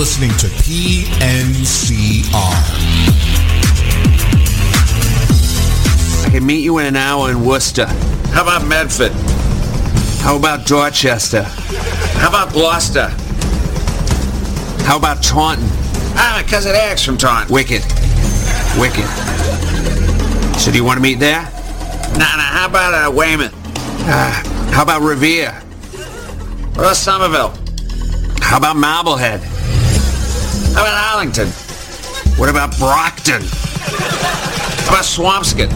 listening to PNCR. I can meet you in an hour in Worcester. How about Medford? How about Dorchester? How about Gloucester? How about Taunton? Ah, because it acts from Taunton. Wicked. Wicked. So do you want to meet there? Nah, nah, how about uh, Weymouth? Uh, how about Revere? What about Somerville? How about Marblehead? How about Arlington? What about Brockton? How about Swampscott?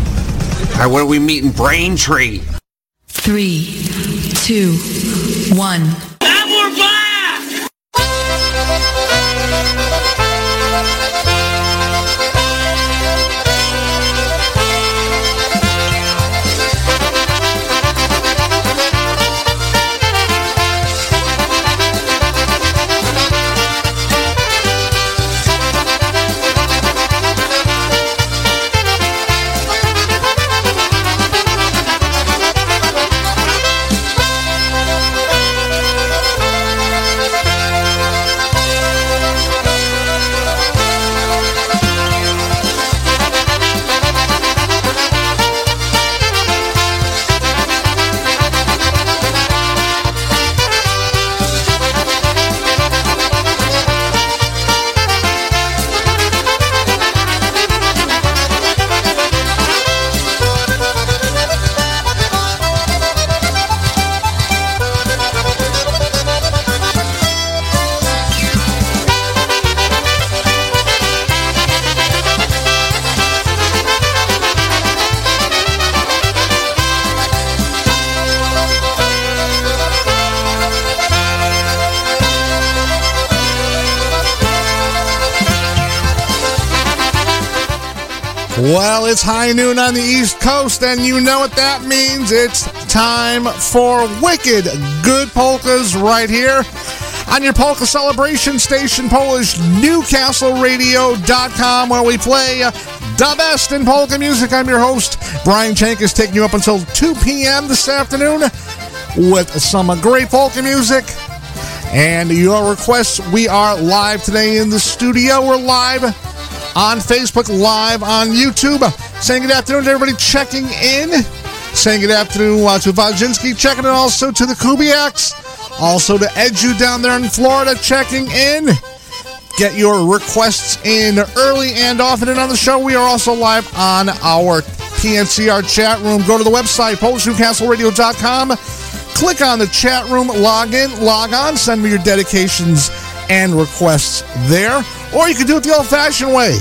All right, what do we meet in Braintree? Three, two, one. And we're back! It's high noon on the East Coast, and you know what that means. It's time for wicked good polkas right here on your polka celebration station, Polish NewcastleRadio.com, where we play the best in polka music. I'm your host, Brian Chenkus, taking you up until 2 p.m. this afternoon with some great polka music. And your requests, we are live today in the studio. We're live on Facebook, live on YouTube. Saying good afternoon to everybody checking in. Saying good afternoon uh, to Wojcinski, checking in also to the Kubiaks. Also to Edu down there in Florida, checking in. Get your requests in early and often. And on the show, we are also live on our PNCR chat room. Go to the website, PolishNewcastleRadio.com. Click on the chat room, log in, log on, send me your dedications and requests there. Or you can do it the old fashioned way.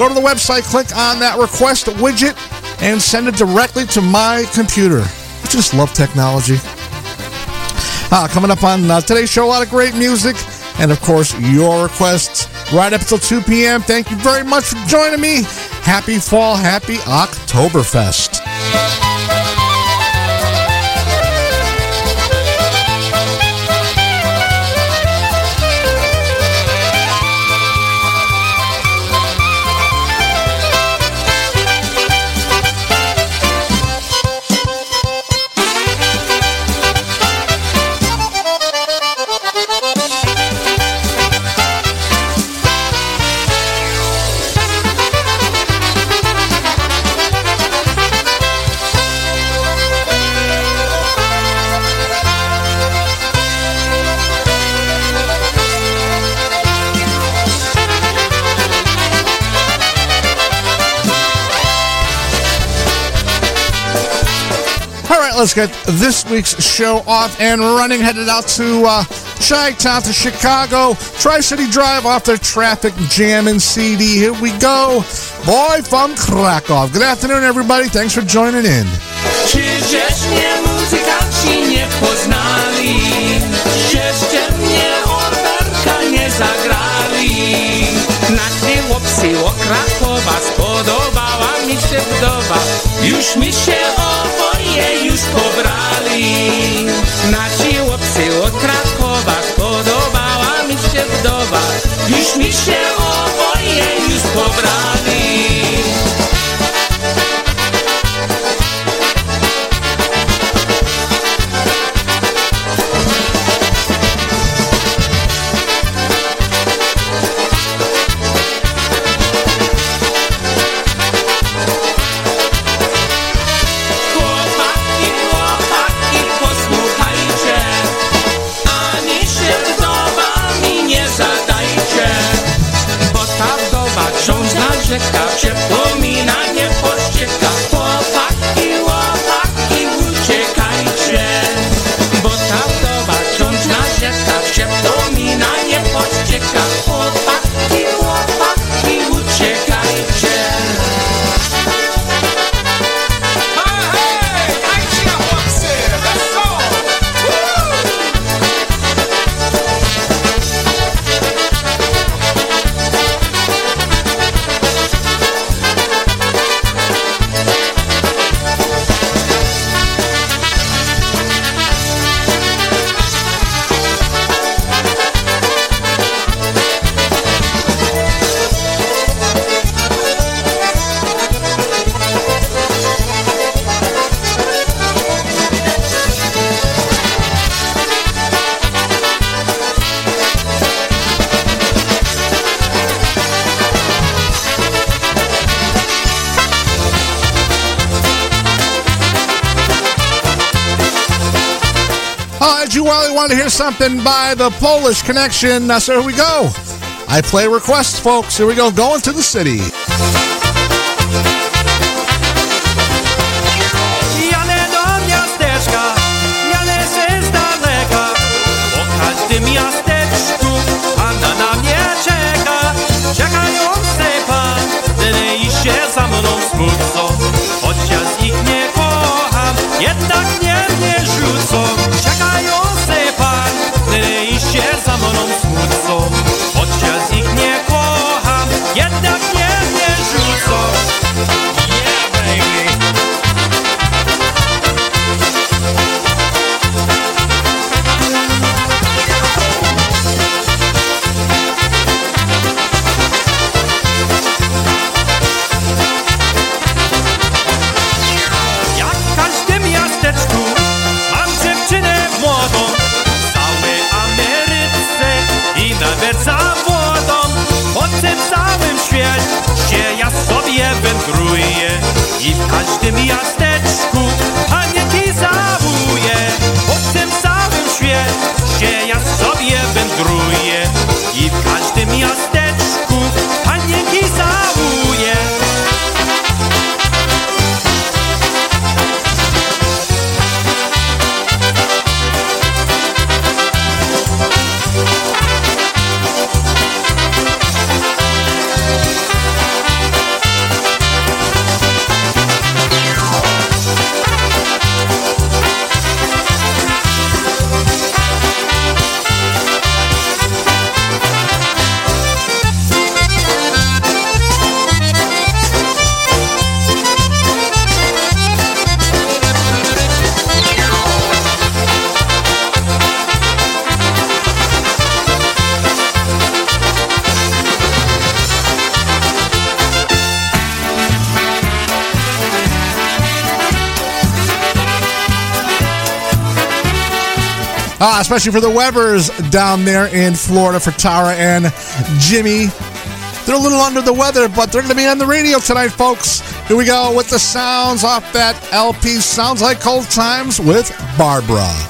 Go to the website, click on that request widget, and send it directly to my computer. I just love technology. Uh, coming up on uh, today's show, a lot of great music, and of course, your requests right up until 2 p.m. Thank you very much for joining me. Happy fall, happy Oktoberfest. Let's get this week's show off and running. Headed out to uh, Chi-Town to Chicago, Tri-City Drive off their traffic jam and CD. Here we go. Boy from Krakow. Good afternoon, everybody. Thanks for joining in. Krakowa spodobała mi się wdowa Już mi się oboje już pobrali Hear something by the Polish Connection. So here we go. I play requests, folks. Here we go. Going to the city. Especially for the Webers down there in Florida for Tara and Jimmy. They're a little under the weather, but they're going to be on the radio tonight, folks. Here we go with the sounds off that LP. Sounds like Cold Times with Barbara.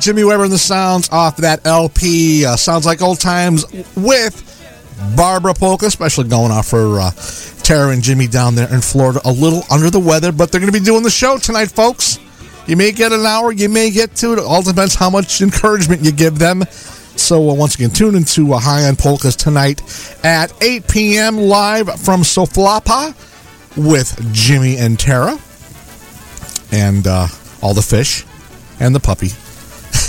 Jimmy Weber and the Sounds off that LP. Uh, sounds like old times with Barbara Polka, especially going off for uh, Tara and Jimmy down there in Florida. A little under the weather, but they're going to be doing the show tonight, folks. You may get an hour, you may get two. It all depends how much encouragement you give them. So, uh, once again, tune into uh, High on Polkas tonight at 8 p.m. live from Soflapa with Jimmy and Tara and uh, all the fish and the puppy.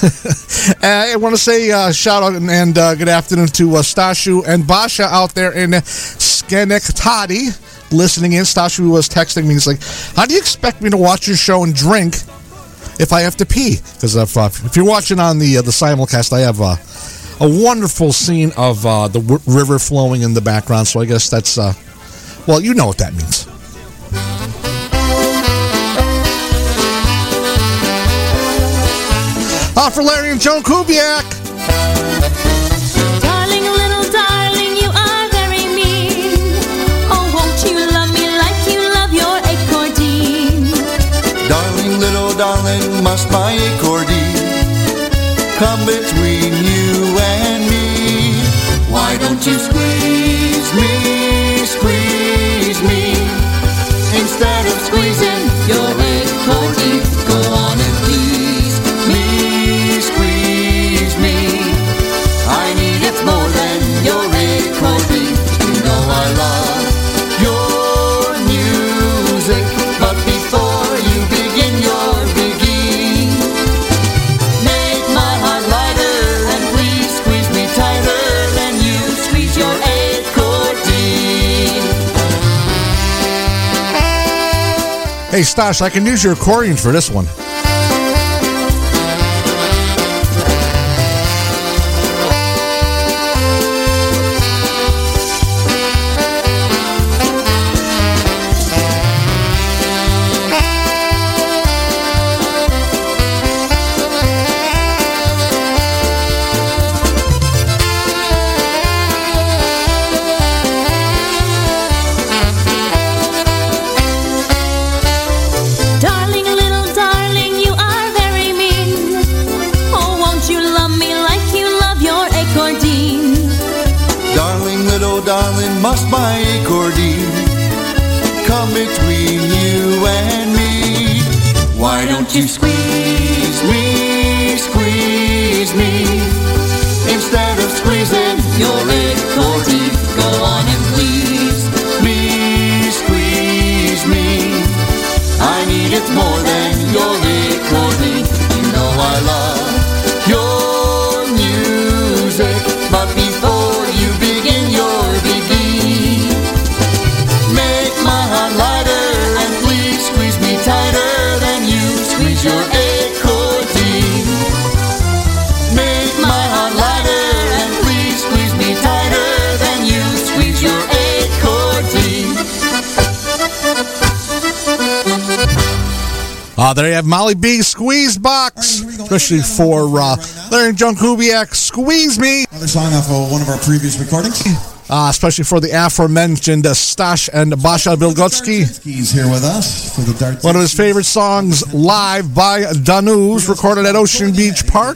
Uh, I want to say uh, shout out and, and uh, good afternoon to uh, Stashu and Basha out there in Schenectady listening in. Stashu was texting me. He's like, "How do you expect me to watch your show and drink if I have to pee?" Because if, uh, if you're watching on the uh, the simulcast, I have a wonderful scene of uh, the w- river flowing in the background. So I guess that's uh, well, you know what that means. Uh, for Larry and Joan Kubiak. Darling, little darling, you are very mean. Oh, won't you love me like you love your accordion? Darling, little darling, must my accordion come between you and me? Why don't you squeeze me, Hey, Stash, I can use your accordion for this one. Must my accordion come between you and me? Why don't you squeeze me, squeeze me, instead of squeezing your accordion? Go on and please me, squeeze me. I need it more than Uh, there you have Molly B. Squeeze Box, especially for uh, Larry and John Kubiak. Squeeze Me. Another song off of one of our previous recordings. Uh, especially for the aforementioned uh, Stash and Basha Bilgotsky. He's here with us for the Darts. One of his favorite songs, live by Danuz, recorded at Ocean Beach Park.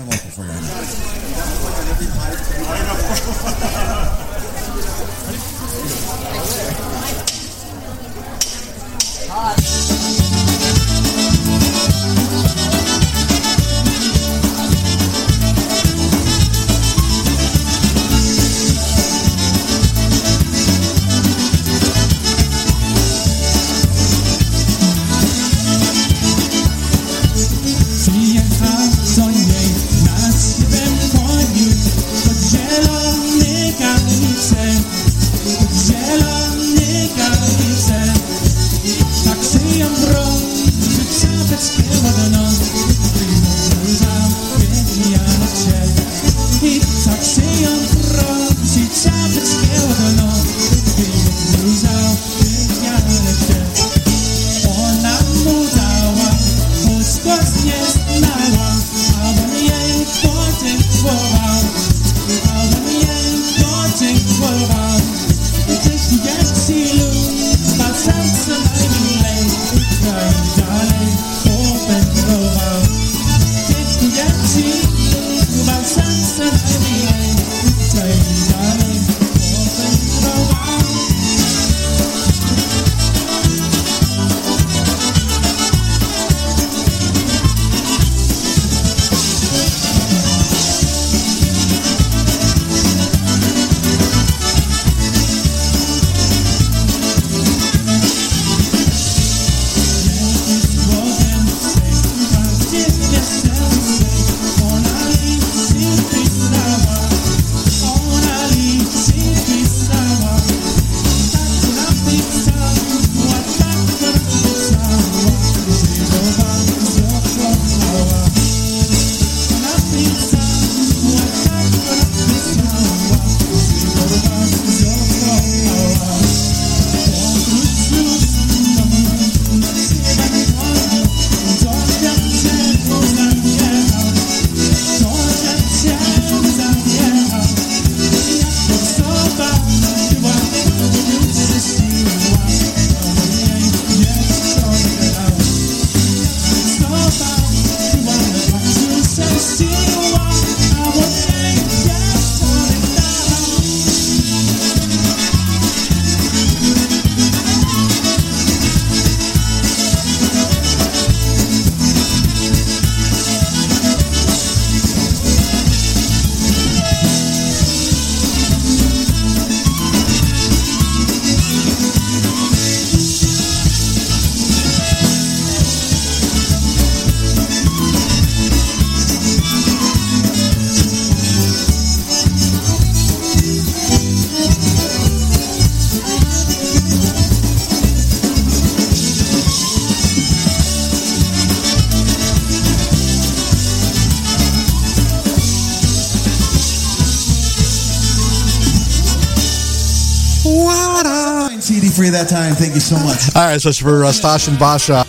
That time. Thank you so much. All right, so it's for uh, Stash and Basha.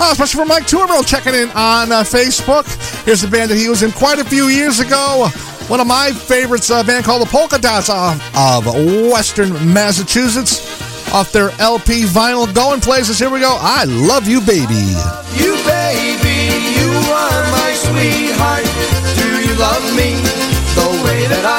Uh, especially for Mike Tourville checking in on uh, Facebook. Here's the band that he was in quite a few years ago. One of my favorites, a band called the Polka Dots uh, of Western Massachusetts. Off their LP vinyl going places. Here we go. I love you, baby. You baby, you are my sweetheart. Do you love me the way that I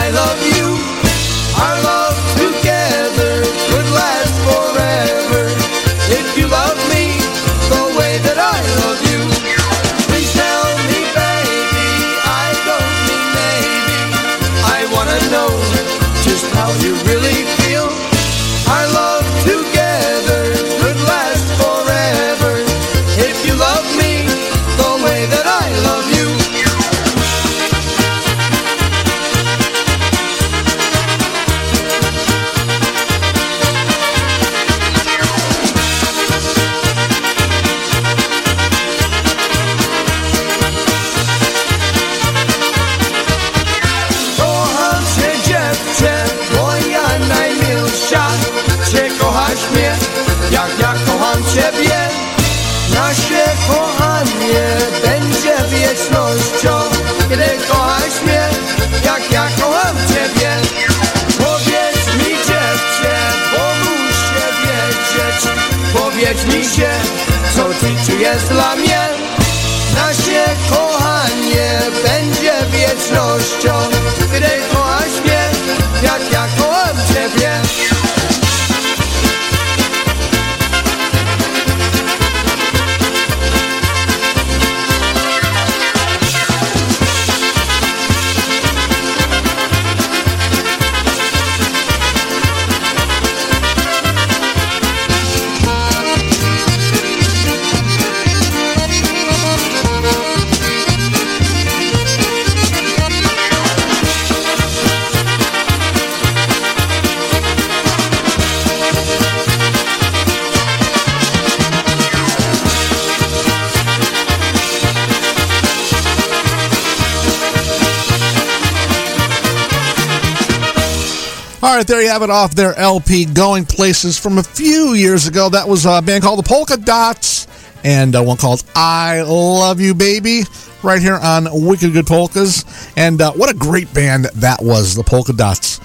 there you have it off their LP Going Places from a few years ago. That was a band called the Polka Dots and uh, one called I Love You Baby right here on Wicked Good Polkas. And uh, what a great band that was, the Polka Dots.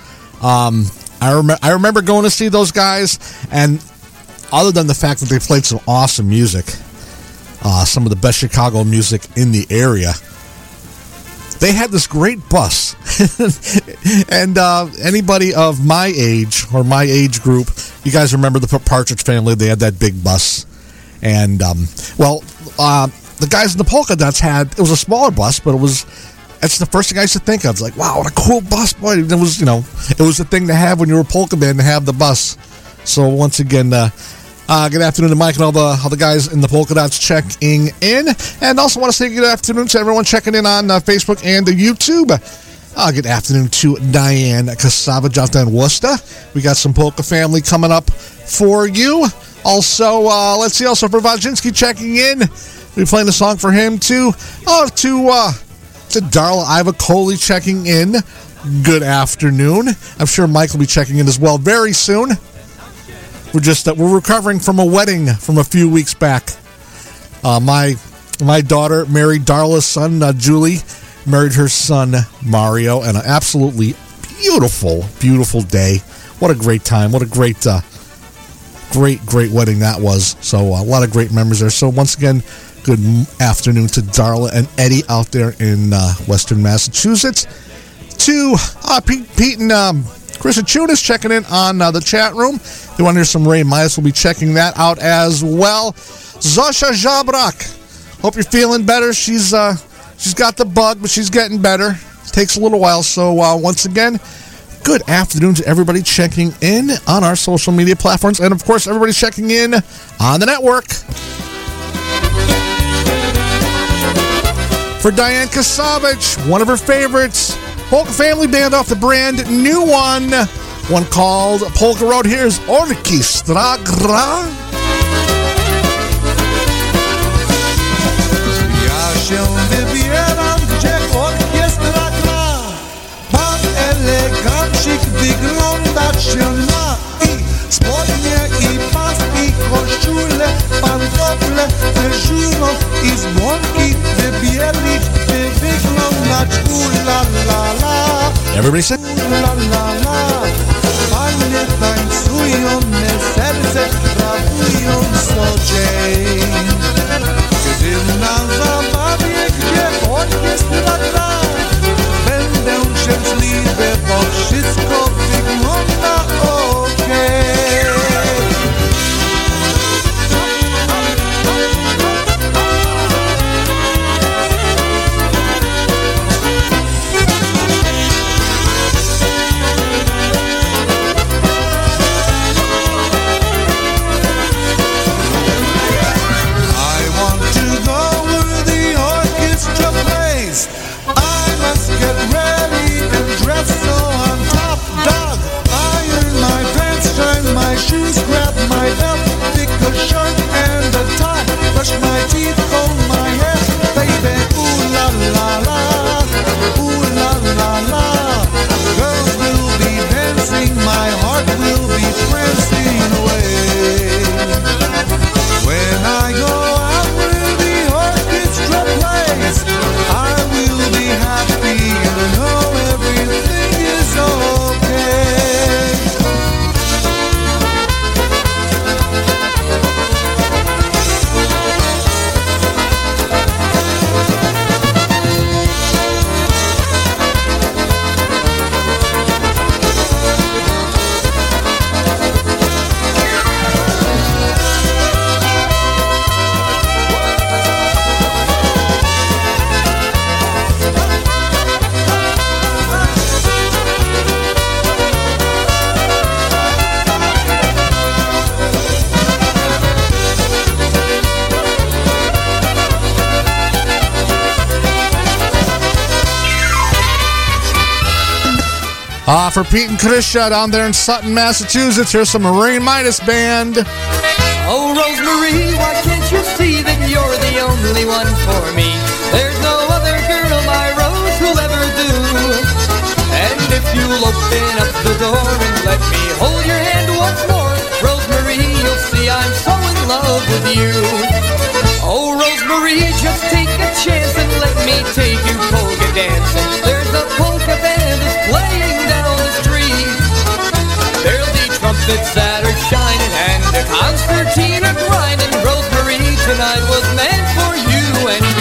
Um, I, rem- I remember going to see those guys, and other than the fact that they played some awesome music, uh, some of the best Chicago music in the area, they had this great bus. and uh, anybody of my age or my age group, you guys remember the Partridge Family? They had that big bus. And, um, well, uh, the guys in the Polka Dots had, it was a smaller bus, but it was, that's the first thing I used to think of. It's like, wow, what a cool bus, boy. It was, you know, it was the thing to have when you were a polka band to have the bus. So once again, uh, uh, good afternoon to Mike and all the all the guys in the polka dots checking in, and also want to say good afternoon to everyone checking in on uh, Facebook and the YouTube. Uh, good afternoon to Diane Casava Jota in Worcester. We got some polka family coming up for you. Also, uh, let's see. Also for Vajinsky checking in, We're playing a song for him too. Oh, to uh, to Darla Ivacoli checking in. Good afternoon. I'm sure Mike will be checking in as well very soon. We're just uh, we're recovering from a wedding from a few weeks back. Uh, my my daughter married Darla's son uh, Julie, married her son Mario, and an absolutely beautiful, beautiful day. What a great time! What a great, uh, great, great wedding that was. So a lot of great memories there. So once again, good afternoon to Darla and Eddie out there in uh, Western Massachusetts. To uh, Pete, Pete and um, Chris Achunas checking in on uh, the chat room. If you want to hear some Ray Mias, will be checking that out as well. Zosha Jabrak. Hope you're feeling better. She's uh, she's got the bug, but she's getting better. Takes a little while. So uh, once again, good afternoon to everybody checking in on our social media platforms, and of course, everybody checking in on the network. For Diane Kasavich, one of her favorites, Polka Family Band off the brand new one, one called Polka Road. Here's Orchestra Gra. Się wyglądać się ma i spodnie, i pas, i pantofle, dyżurą i dzwonki wybielić, by wyglądać ula la la. Everybody sing. La la la, tańcują, me serce co dzień. Gdy na zabawie, gdzie gra, destino Uh, for Pete and Krisha down there in Sutton, Massachusetts, here's some Marine Midas Band. Oh, Rosemary, why can't you see that you're the only one for me? There's no other girl, my Rose, who'll ever do. And if you'll open up the door and let me hold your hand once more, Rosemary, you'll see I'm so in love with you. Oh, Rosemary, just take a chance and let me take you polka dancing. A polka band that's playing down the street. There'll be trumpets that are shining and a concertina grinding. Rosemary, tonight was meant for you and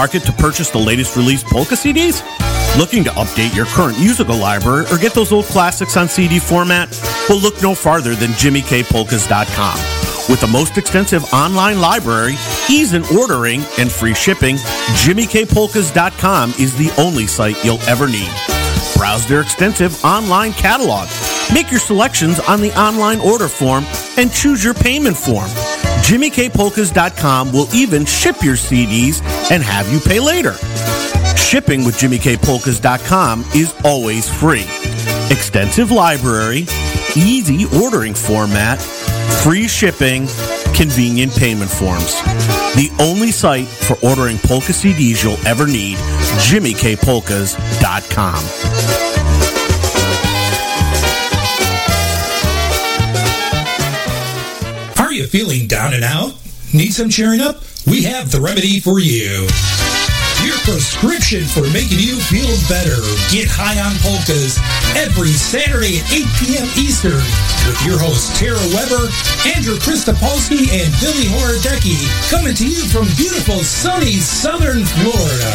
market to purchase the latest release polka CDs? Looking to update your current musical library or get those old classics on CD format? Well, look no farther than JimmyKPolkas.com. With the most extensive online library, ease in ordering, and free shipping, JimmyKPolkas.com is the only site you'll ever need. Browse their extensive online catalog. Make your selections on the online order form and choose your payment form. JimmyKPolkas.com will even ship your CDs and have you pay later. Shipping with JimmyKPolkas.com is always free. Extensive library, easy ordering format, free shipping, convenient payment forms. The only site for ordering polka CDs you'll ever need, JimmyKPolkas.com. feeling down and out? Need some cheering up? We have the remedy for you. Your prescription for making you feel better. Get high on polkas every Saturday at 8 p.m. Eastern with your hosts Tara Weber, Andrew Christopolsky, and Billy Horodecki coming to you from beautiful sunny southern Florida.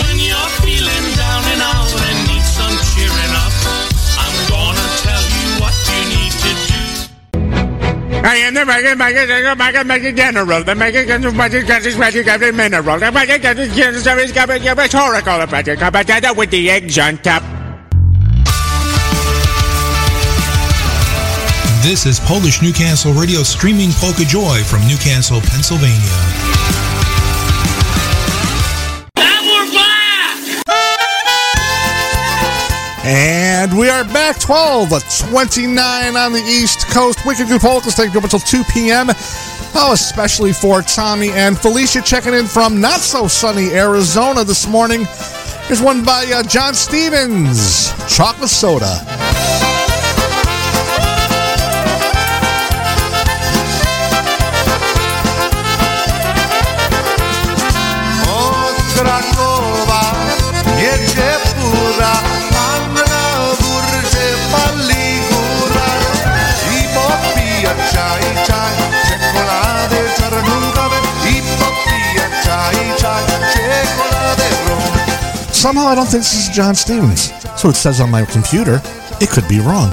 When you're feeling down and out and need some cheering up, I am the Megan Megan Megan Megan General, the General Magic Gadgets Magic Gadget Mineral, the Magic Gadgets Gadgets Gadgets Gadgets Rhetorical, the Magic Gadget with the eggs on top. This is Polish Newcastle Radio streaming Polka Joy from Newcastle, Pennsylvania. And we are back 12, 29 on the East Coast. Wicked Good Polkas taking up until 2 p.m. Oh, especially for Tommy and Felicia checking in from not so sunny Arizona this morning. Here's one by uh, John Stevens, Chocolate Soda. Somehow I don't think this is John Stevens. So it says on my computer. It could be wrong.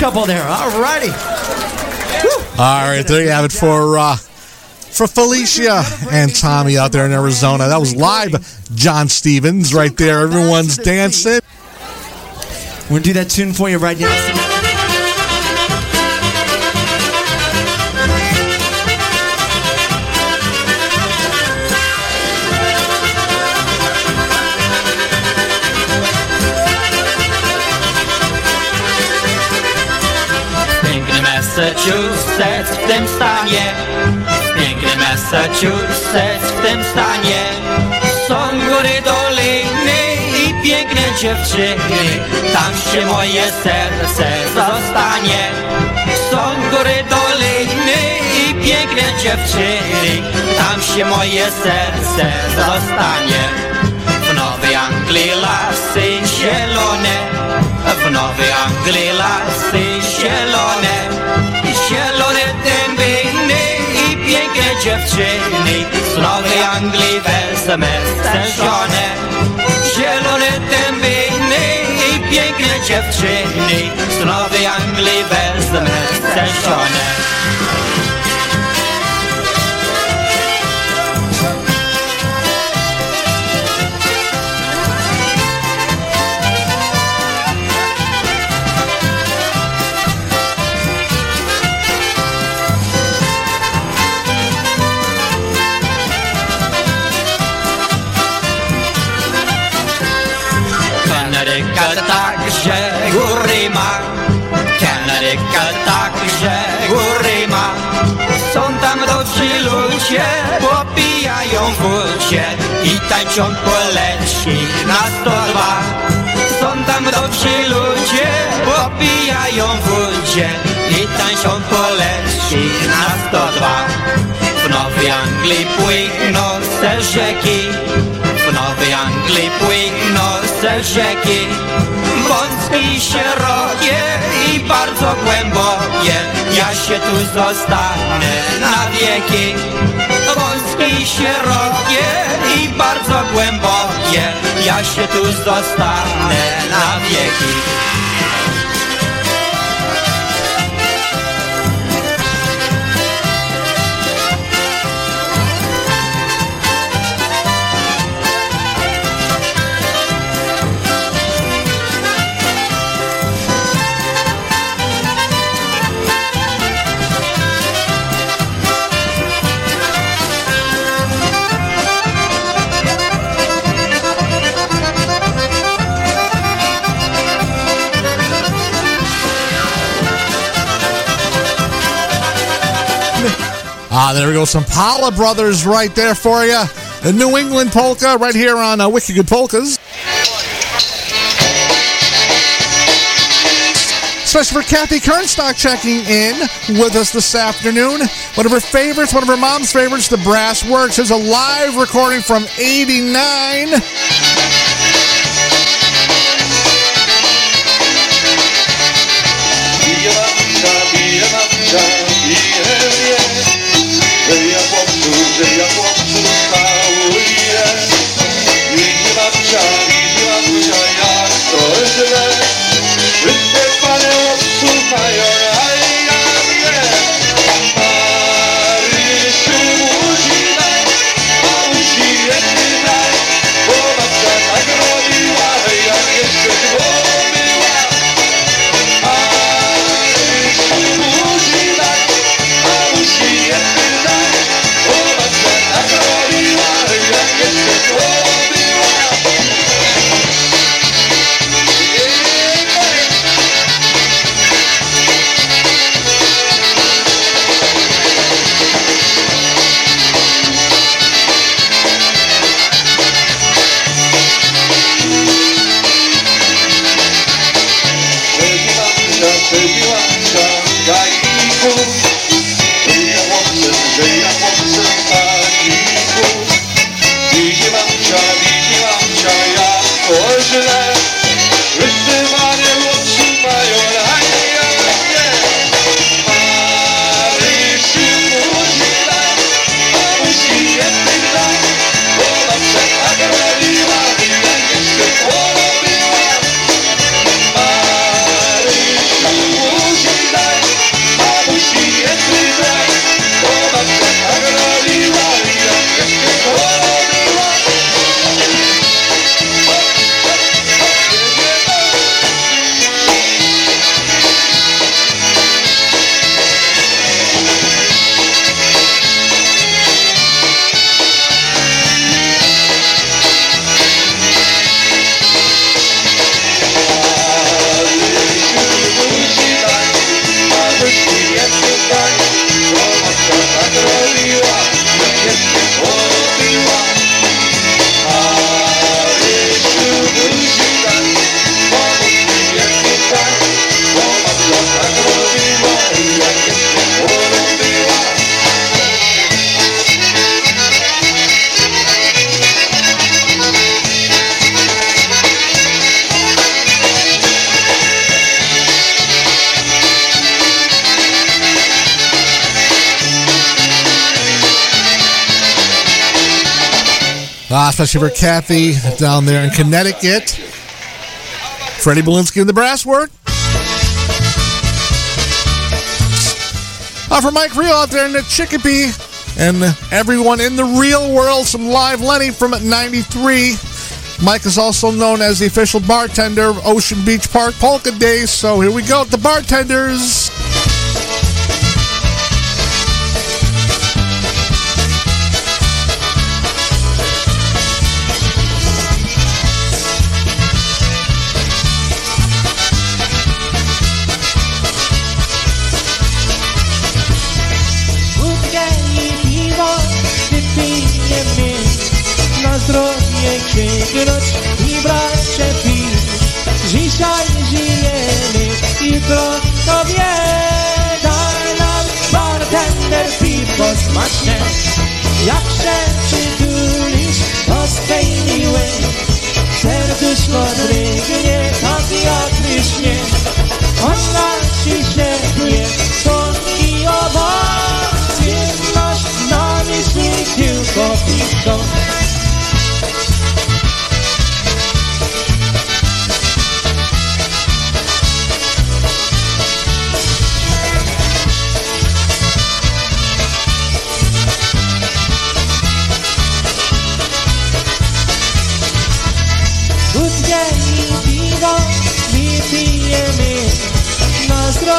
couple there. All righty. All right, there you have it for uh, for Felicia and Tommy out there in Arizona. That was live, John Stevens, right there. Everyone's dancing. We're gonna do that tune for you right now. Massachusetts w tym stanie. Piękny Massachusetts w tym stanie. Są góry, doliny i piękne dziewczyny. Tam się moje serce zostanie. Są góry, doliny i piękne dziewczyny. Tam się moje serce zostanie. W Nowej Anglii lasy zielone. W Nowej Anglii lasy zielone zielony dębiny i piękne dziewczyny, snowy Anglii weseme stężone. Zielone dębiny i piękne dziewczyny, snowy Anglii weseme stężone. Ludzie Popijają wódzie I tańczą poleczki na 102 Są tam dobrzy ludzie Popijają wódzie I tańczą poleczki na 102 W Nowej Anglii płyną te rzeki w Nowej Anglii płyną ze rzeki szerokie i bardzo głębokie. Ja się tu zostanę na wieki. Wąskie i szerokie i bardzo głębokie. Ja się tu zostanę na wieki Ah, there we go. Some Paula Brothers right there for you. The New England polka right here on uh, Wicked Good Polkas. Especially for Kathy Kernstock checking in with us this afternoon. One of her favorites, one of her mom's favorites, The Brass Works. is a live recording from 89. Especially for Kathy down there in Connecticut. Freddie Belinsky and the Brass Work. Uh, for Mike Real out there in the Chicopee and everyone in the real world, some live Lenny from 93. Mike is also known as the official bartender of Ocean Beach Park Polka Days. So here we go, the bartenders. Księgnąć i bracie pić Dzisiaj żyjemy, jutro to Daj nam bartender piwo smaczne Jak się przytulisz do swej miłej Serduszko drgnie tak jak ryśnie Ona ci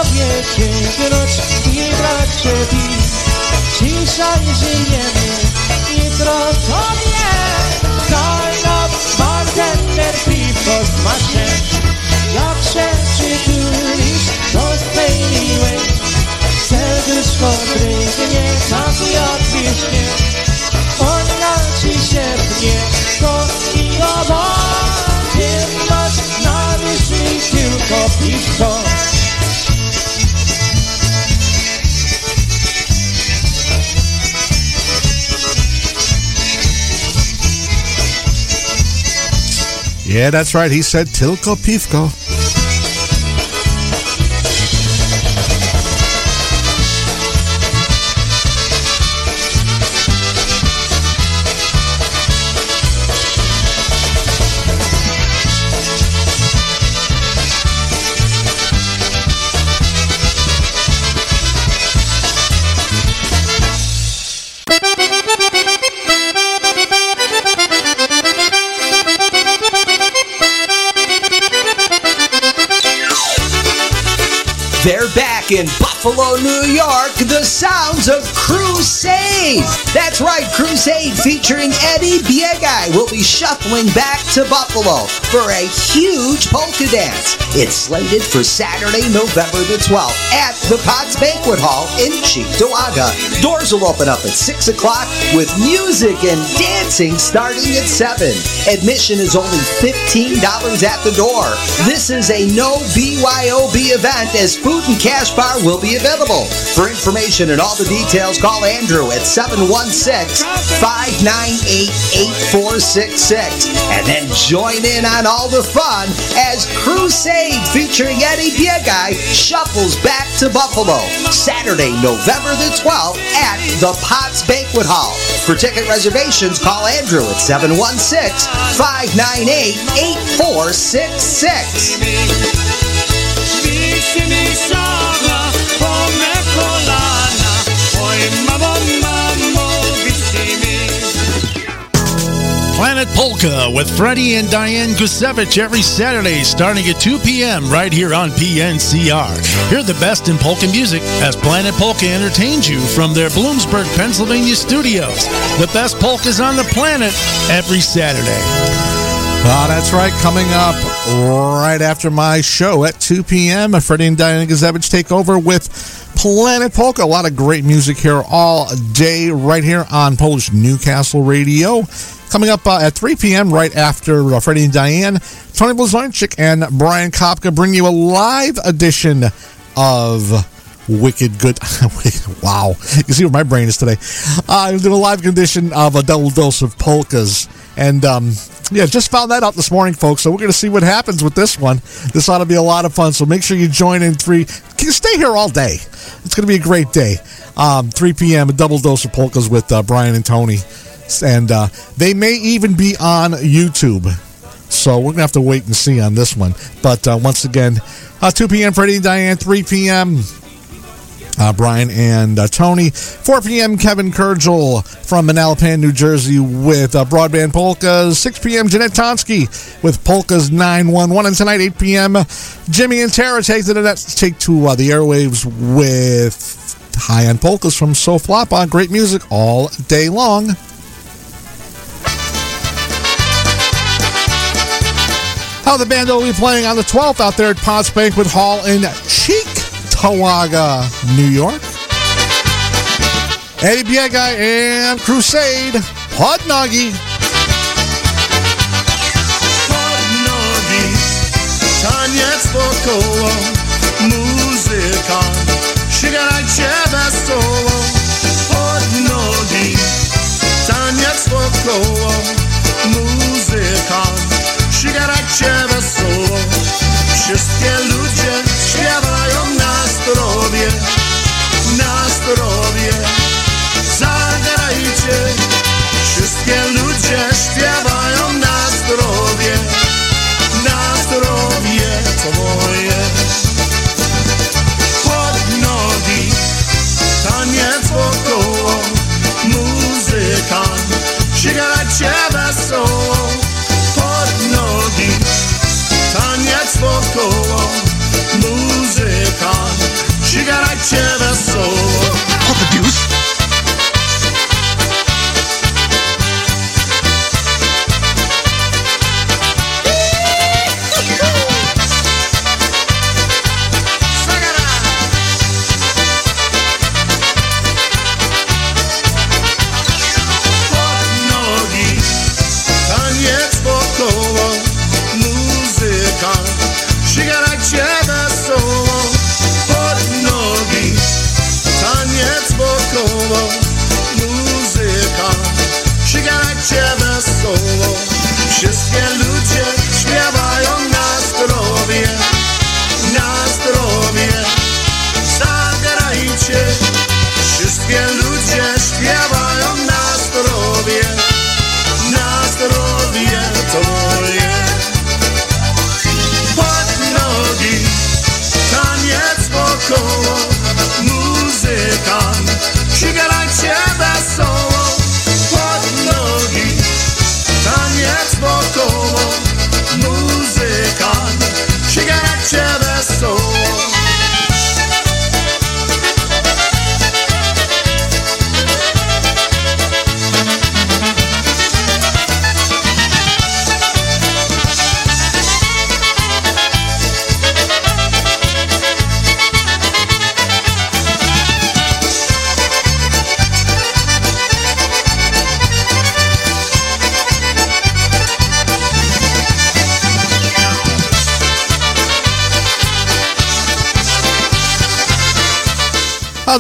Zdrowie sięgnąć i brać się pić Dzisiaj żyjemy, jutro to nie Daj nam bartender piwo smaczne Jak się przytulisz do swej miłej Serduszko drgnie tak jak wiśnie Ona ci się pnie, to i owoc Ty masz na myśli tylko piwko Yeah, that's right. He said Tilko Pivko. Back in Buffalo, New York. The sounds of Crusade. That's right, Crusade featuring Eddie Biega will be shuffling back to Buffalo for a huge polka dance. It's slated for Saturday, November the 12th at the Potts Banquet Hall in Cheektowaga. Doors will open up at 6 o'clock with music and dancing starting at 7. Admission is only $15 at the door. This is a no BYOB event as food and cash bar will be available. For information and all the details, call Andrew at 716-598-8466 and then join in on all the fun as Crusade featuring Eddie Biega shuffles back to Buffalo Saturday, November the 12th at the Potts Banquet Hall. For ticket reservations, call Andrew at 716-598-8466. Polka with Freddie and Diane Gusevich every Saturday starting at 2 p.m. right here on PNCR. Hear the best in polka music as Planet Polka entertains you from their Bloomsburg, Pennsylvania studios. The best polkas on the planet every Saturday. Ah, that's right. Coming up right after my show at 2 p.m., Freddie and Diane Gazevich take over with Planet Polka. A lot of great music here all day, right here on Polish Newcastle Radio. Coming up uh, at 3 p.m., right after uh, Freddie and Diane, Tony Blazonczyk and Brian Kopka bring you a live edition of Wicked Good. wow. You see where my brain is today. Uh, I'm doing a live edition of a double dose of polkas. And, um, yeah, just found that out this morning, folks. So we're going to see what happens with this one. This ought to be a lot of fun. So make sure you join in three. Stay here all day. It's going to be a great day. Um, 3 p.m. A double dose of polkas with uh, Brian and Tony. and uh, they may even be on YouTube. So we're gonna have to wait and see on this one. But uh, once again, uh, 2 p.m. Freddie and Diane, 3 p.m. Uh, Brian and uh, Tony. 4 p.m. Kevin Kurgel from Manalapan, New Jersey with uh, Broadband Polkas. 6 p.m. Jeanette Tonsky with Polkas 911. And tonight, 8 p.m. Jimmy and Tara take the take to uh, the airwaves with High on Polkas from So Soflapa. Great music all day long. How the band will be playing on the 12th out there at Potts Banquet Hall in Cheektowaga, New York. Eddie Biega and Crusade, Podnoggy. nogi Taniec wokoło Muzyka Sigarajcie wesoło Pod nogi Taniec wokoło Muzyka Sigarajcie wesoło Wszystkie ludzie śpiewają na zdrowie Na zdrowie. Zagrajcie Wszystkie ludzie śpiewają Sigarajcie wesoło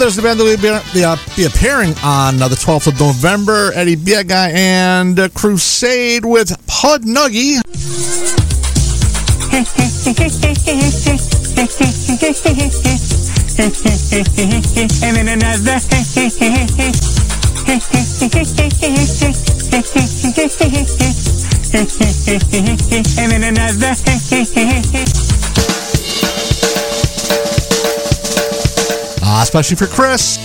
There's the band that will be, uh, be appearing on uh, the 12th of November. Eddie Biega and uh, Crusade with Podnuggy. and then another. and then another. Especially for Chris.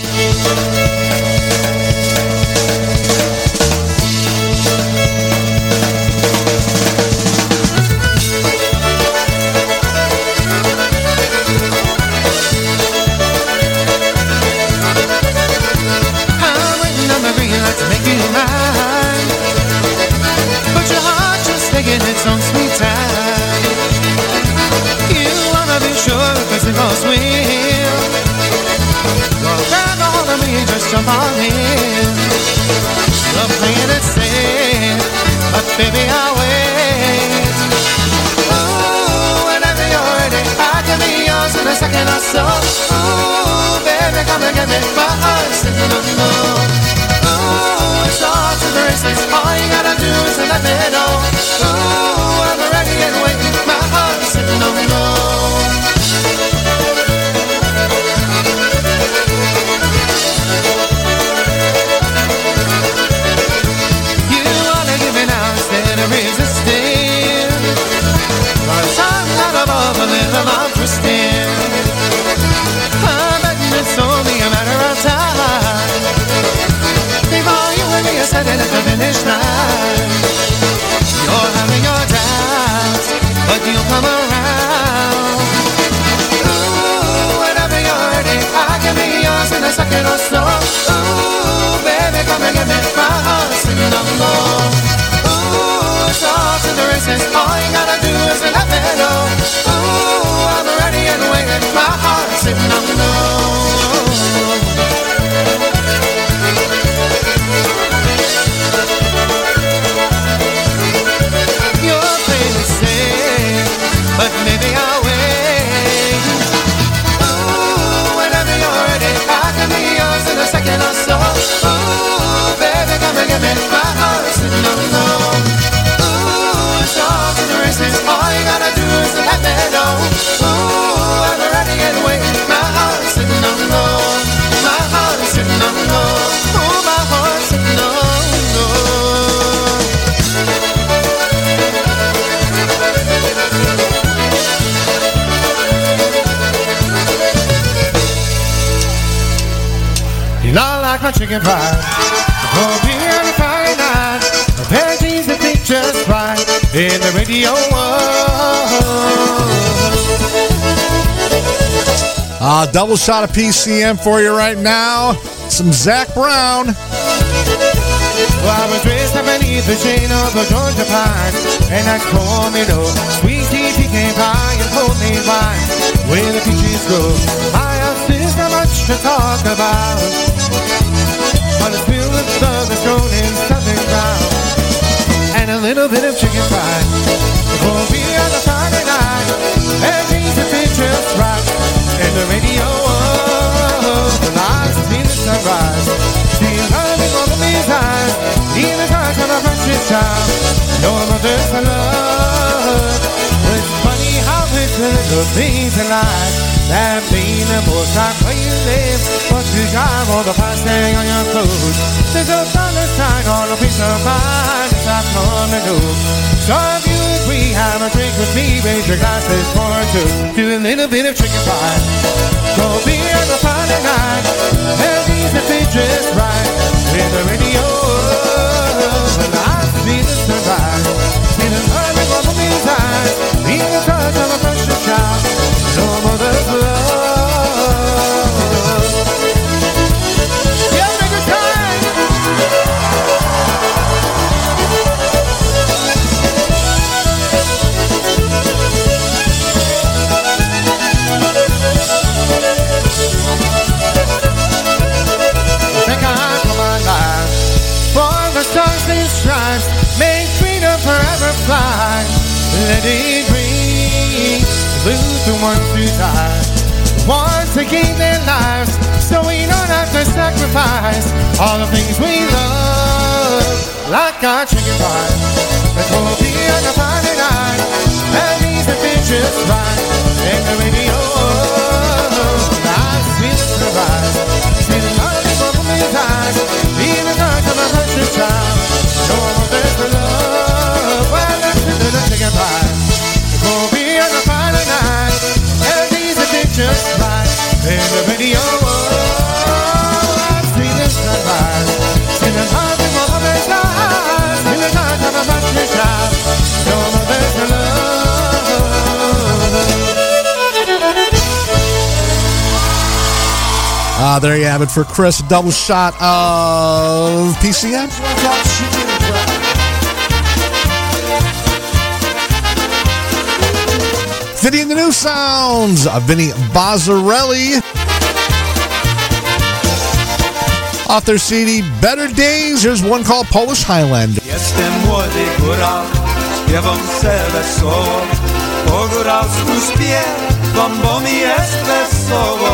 I'm of me, just jump on in. You're playing it safe, but baby I'll wait. Ooh, whenever you're ready, I can be yours in a second or so. Ooh, baby, come and get me, heart's singing on the Ooh, it's all to the races. All you gotta do is let me know. Ooh, I'm ready and waiting. My heart's on the trying. You're having your doubts, but you'll come around. Ooh, whatever your heartache, I can be yours in a second or so. Ooh, baby, come and get me my heart, singing along. Ooh, it's all to the races, all you gotta do is let me know. Ooh, I'm ready and waiting, my heart, singing along. second. Ooh, baby, come and me. My heart. Ooh, it's all in the. All gotta do is let me know. Ooh, I'm ready and waiting. My chicken fried. For beer and a Friday night, a pair of that fit just right in the radio world. Uh, double shot of PCM for you right now. Some Zac Brown. Well, I was raised up beneath the shade of the Georgia pine, and I called me sweet tea pecan pie and homemade wine. Where the peaches grow, my house is not much to talk about, little bit of chicken fried. For me on a Friday night, and things have been just right, and the radio. Oh, the lights see the sunrise. See loving all of these eyes, even the touch of a precious child. No mother's love. It's funny how little things in life that the most like where you live. But you drive all the price tag on your clothes. There's a dollar sign on a piece of mind as I come to know. So if you agree, have a drink with me, raise your glasses for two. Do a little bit of chicken pie. Go be on the Friday night. And these are just right. With the radio. And I see the sunrise. The light of these eyes. Be the touch of a precious child. Make freedom forever fly. Let it the ones who die. Want to gain their lives so we don't have to sacrifice all the things we love. Like our chicken pie. That will be on a Friday night. And these been just right. And the radio. I see the the light. Even touch of a precious child. In the radio. I see the sunrise. See the light of his eyes. See the touch of a precious child. No one love. Ah, there you have it for Chris. Double shot of PCM. Vinny and the New Sounds. Uh, Vinny Bozzarelli. Off their CD, Better Days. Here's one called Polish Highlander. Jestem młody góral, śpiewam se wesoło Po góralsku śpiewam, bo mi jest wesoło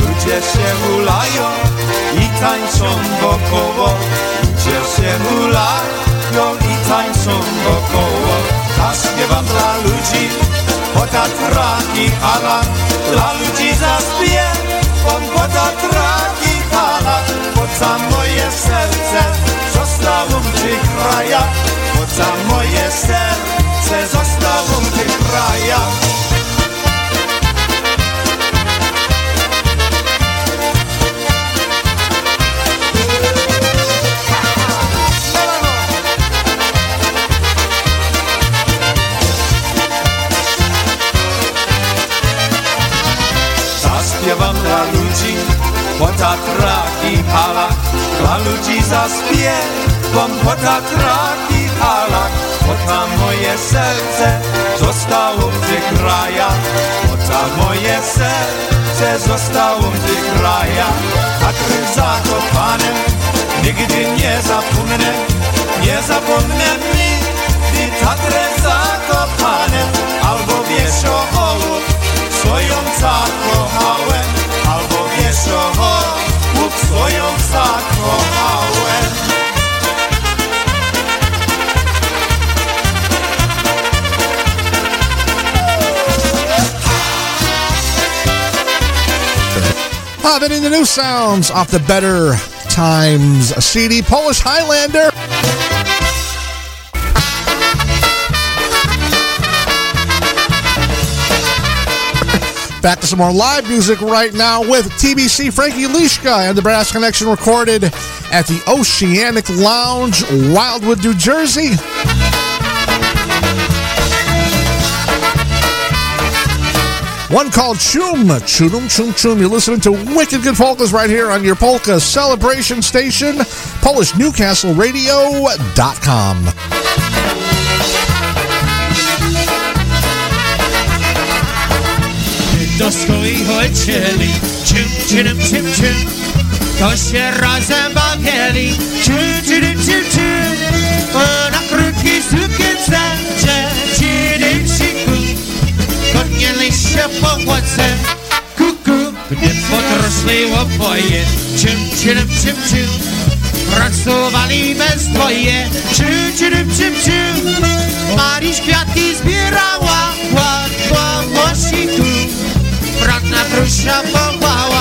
Ludzie się hulają i tańczą wokoło Ludzie się hulają i tańczą wokoło A śpiewam dla ludzi, bo tatraki hala Dla ludzi zaśpiewam, bo tatraki hala Bo za moje serce zostało w tych krajach za moje serce zostało w tych krajach bo tatraki hala Dla ludzi zaśpiewam, bo tatraki hala Bo tam moje serce zostało w tych krajach tam moje serce zostało w tych krajach A ty zakopane nigdy nie zapomnę Nie zapomnę nigdy Tatrę zakopane Albo wieszołów swoją zakochałem And the New Sounds off the Better Times CD, Polish Highlander. Back to some more live music right now with TBC Frankie Lishka and the Brass Connection recorded at the Oceanic Lounge, Wildwood, New Jersey. One called Chum, Chum Chum Chum. You're listening to Wicked Good Polkas right here on your polka celebration station, PolishNewcastleRadio.com. do swoich ojcieli Czym, się razem się po łoce Kuku. Gdy podrosli oboje Czym, czym, czym, czym Pracowali bez dwoje Czym, czym, czym, czym Maryś kwiatki zbierała Ła, ła, łosiku Bratna trusia wołała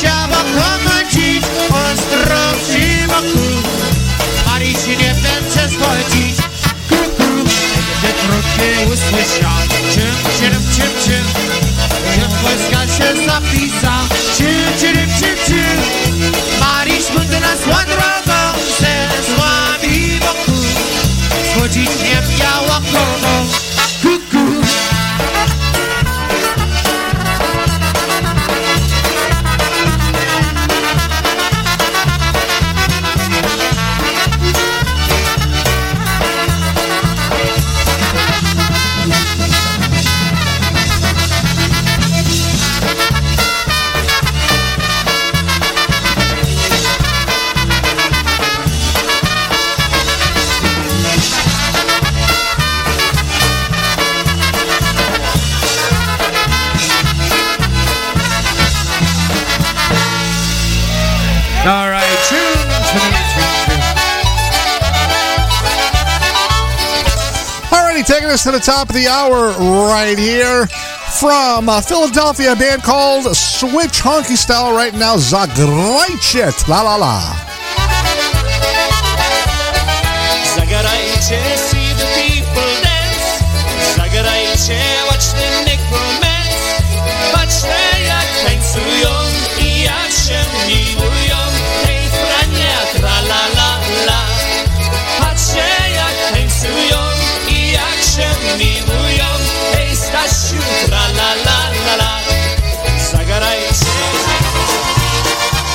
deixava us to the top of the hour right here from uh, Philadelphia, a band called Switch Honky Style right now, Zagrajcie, la la la.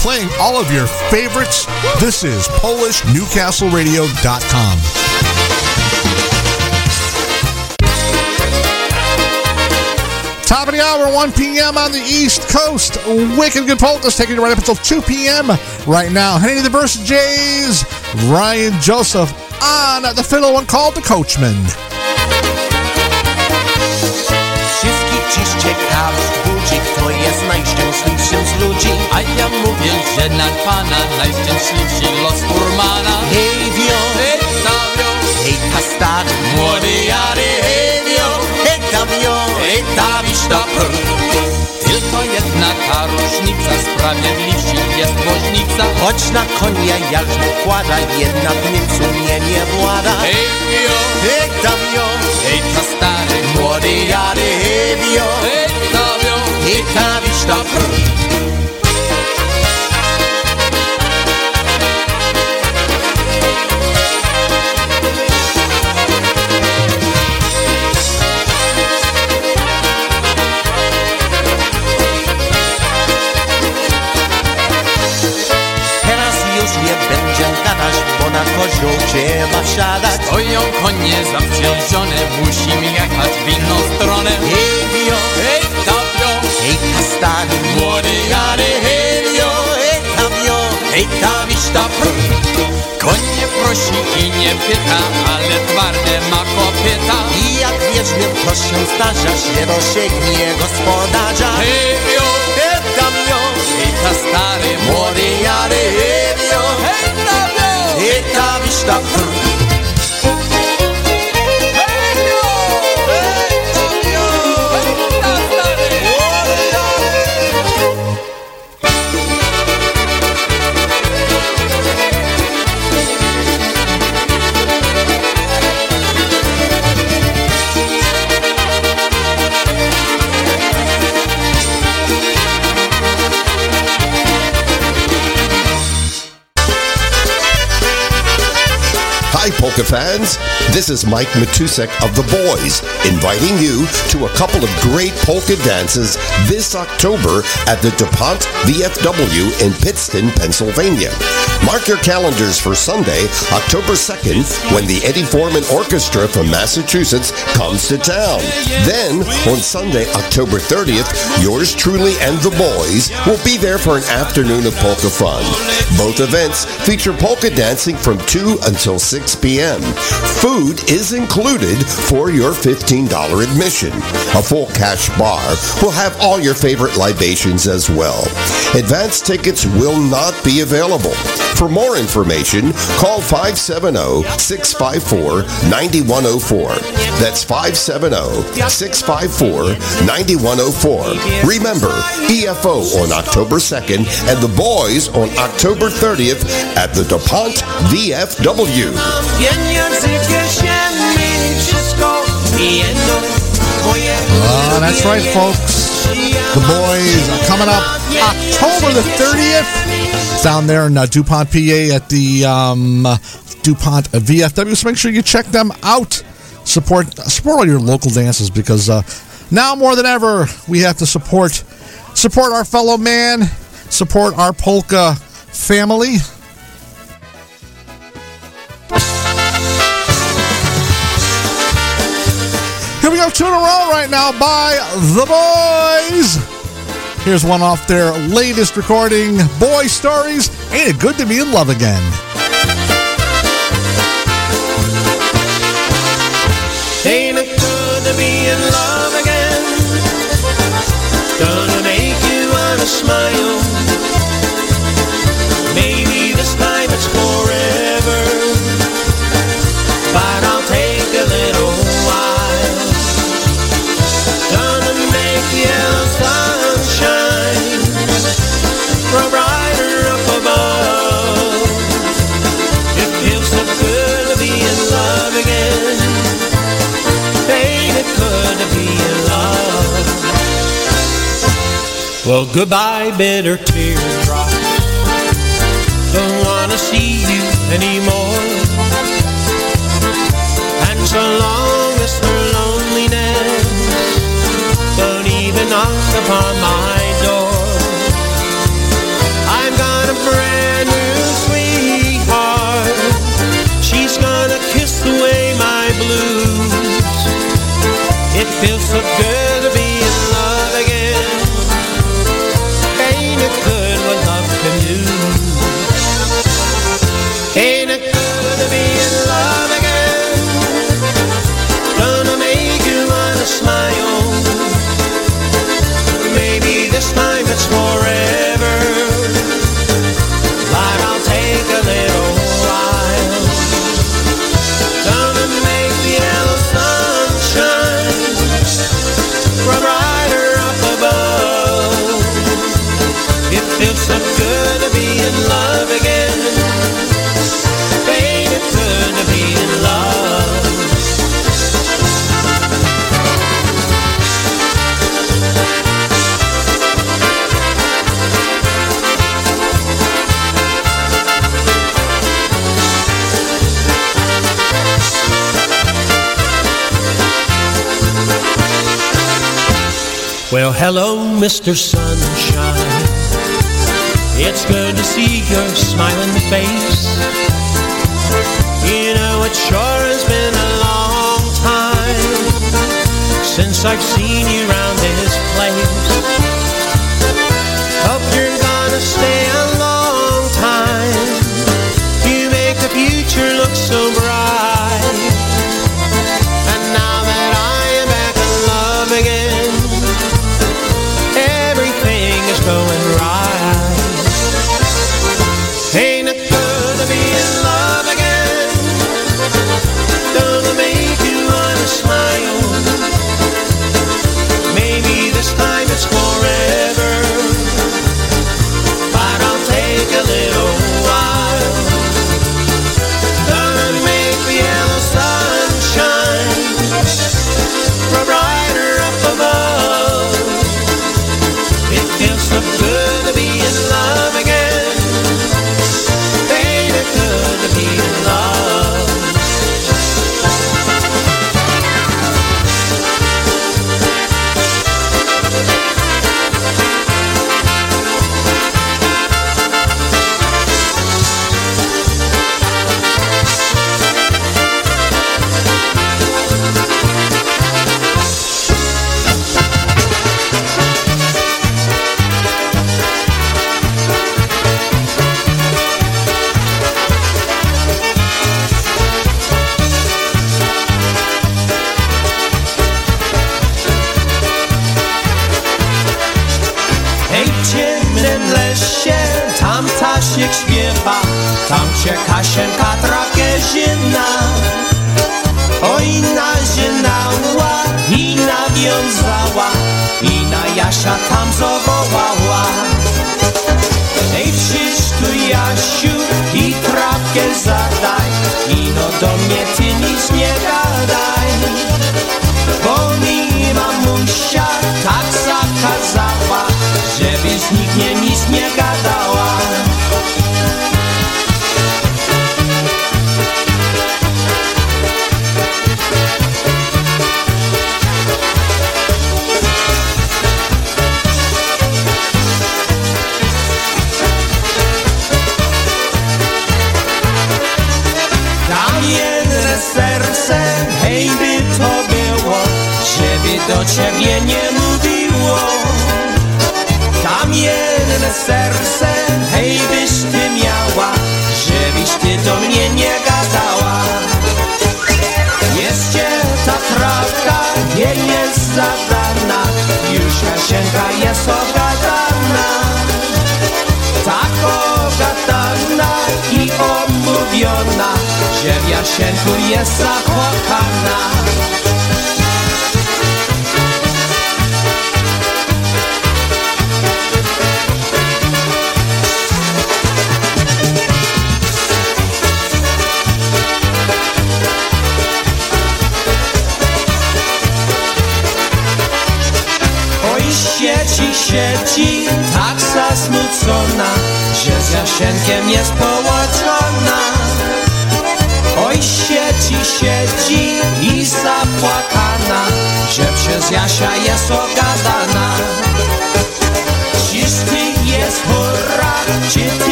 Playing all of your favorites. This is PolishNewcastleRadio.com. Top of the hour, 1 p.m. on the East Coast. Wicked Good Polkas taking you right up until 2 p.m. right now. To the Versa Jays, Ryan Joseph on the fiddle, one called The Coachman. Budzi, kto jest najszczęśliwszym z ludzi. A ja mówię, że na pana najszczęśliwszy los furmana. Hej wio, Hej Tawio, hej ta stary, młody jary, hej wio, hej tam wio, hej Tawisz ta pr. Tylko jedna ta różnica, sprawiedliwsi jest woźnica. Choć na konia jarzmo kłada, jednak nim sumienie włada. Hej wio, Hej tam wio, hej ta stary, młody jary, hej wio, hej Anita Wisztopr. kozioł trzeba siadać Stoją konie zawciężone Musimy jechać w inną stronę Nie wio, staan. Muore jare helio, e kamio, hej tam ta Konie prosi i nie pyta, ale twarde ma kopyta. I jak wiecznie proszę starza się dosięgnie gospodarza. Helio, e kamio, hej ta stary, muore jare helio, hej tam jo, hej tam ta polka fans. This is Mike Matusek of The Boys, inviting you to a couple of great polka dances this October at the DuPont VFW in Pittston, Pennsylvania. Mark your calendars for Sunday, October 2nd, when the Eddie Forman Orchestra from Massachusetts comes to town. Then, on Sunday, October 30th, yours truly and The Boys will be there for an afternoon of polka fun. Both events feature polka dancing from 2 until 6 p.m. Food is included for your $15 admission. A full cash bar will have all your favorite libations as well. Advance tickets will not be available. For more information, call 570-654-9104. That's 570-654-9104. Remember, EFO on October 2nd and the boys on October 30th at the DuPont VFW. Moje Uh, that's right, folks. The boys are coming up October the 30th. Down there in uh, DuPont, PA at the um, DuPont VFW. So make sure you check them out. Support support all your local dances because uh, now more than ever we have to support support our fellow man, support our polka family. We two in a row right now by The Boys. Here's one off their latest recording, Boy Stories. Ain't it good to be in love again? Ain't it good to be in love again? Gonna make you wanna smile. Maybe this time it's forever, Well, goodbye, bitter teardrop. Don't wanna see you anymore. And so long as her loneliness don't even knock upon my door. I've got a brand new sweetheart. She's gonna kiss away my blues. It feels so good hello, Mr. Sunshine. It's good to see your smiling face. You know, it sure has been a long time since I've seen you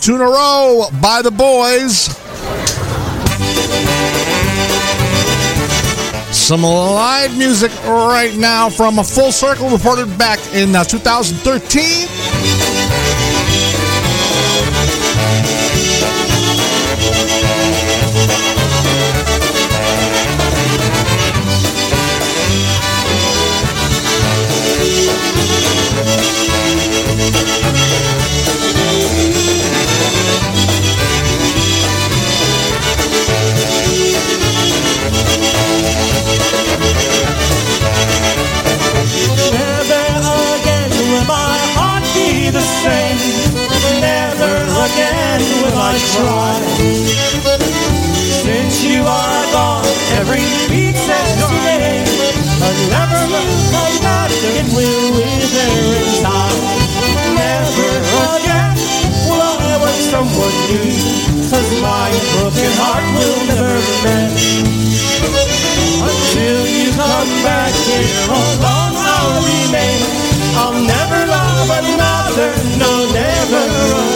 Tuna two in a row by the boys. Some live music right now from a full circle reported back in uh, 2013. gonna try. Since you are gone, every beat says today. Never look it will wither inside. Never again will I want someone new. Cause my broken heart will never mend. Until you come back here alone, I'll remain. I'll never love another, no, never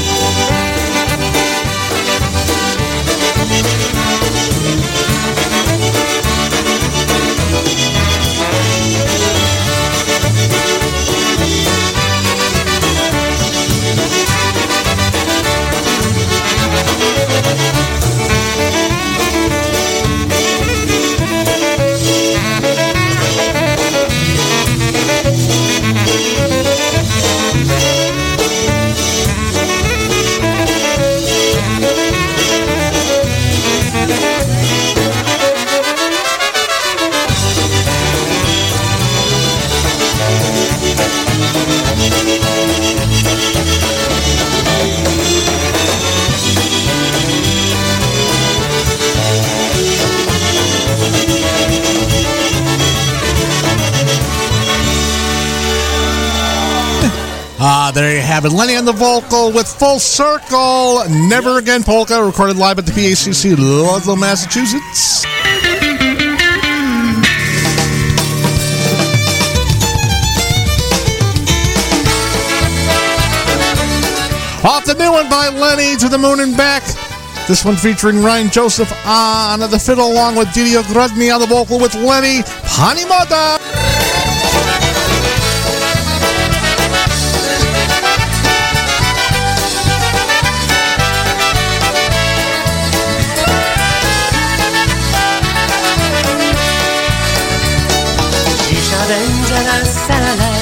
Uh, there you have it. Lenny on the vocal with Full Circle. Never Again Polka, recorded live at the PACC, Ludlow, Massachusetts. Off the new one by Lenny to the moon and back. This one featuring Ryan Joseph uh, on the fiddle, along with Didio Grudny on the vocal with Lenny レンジさらない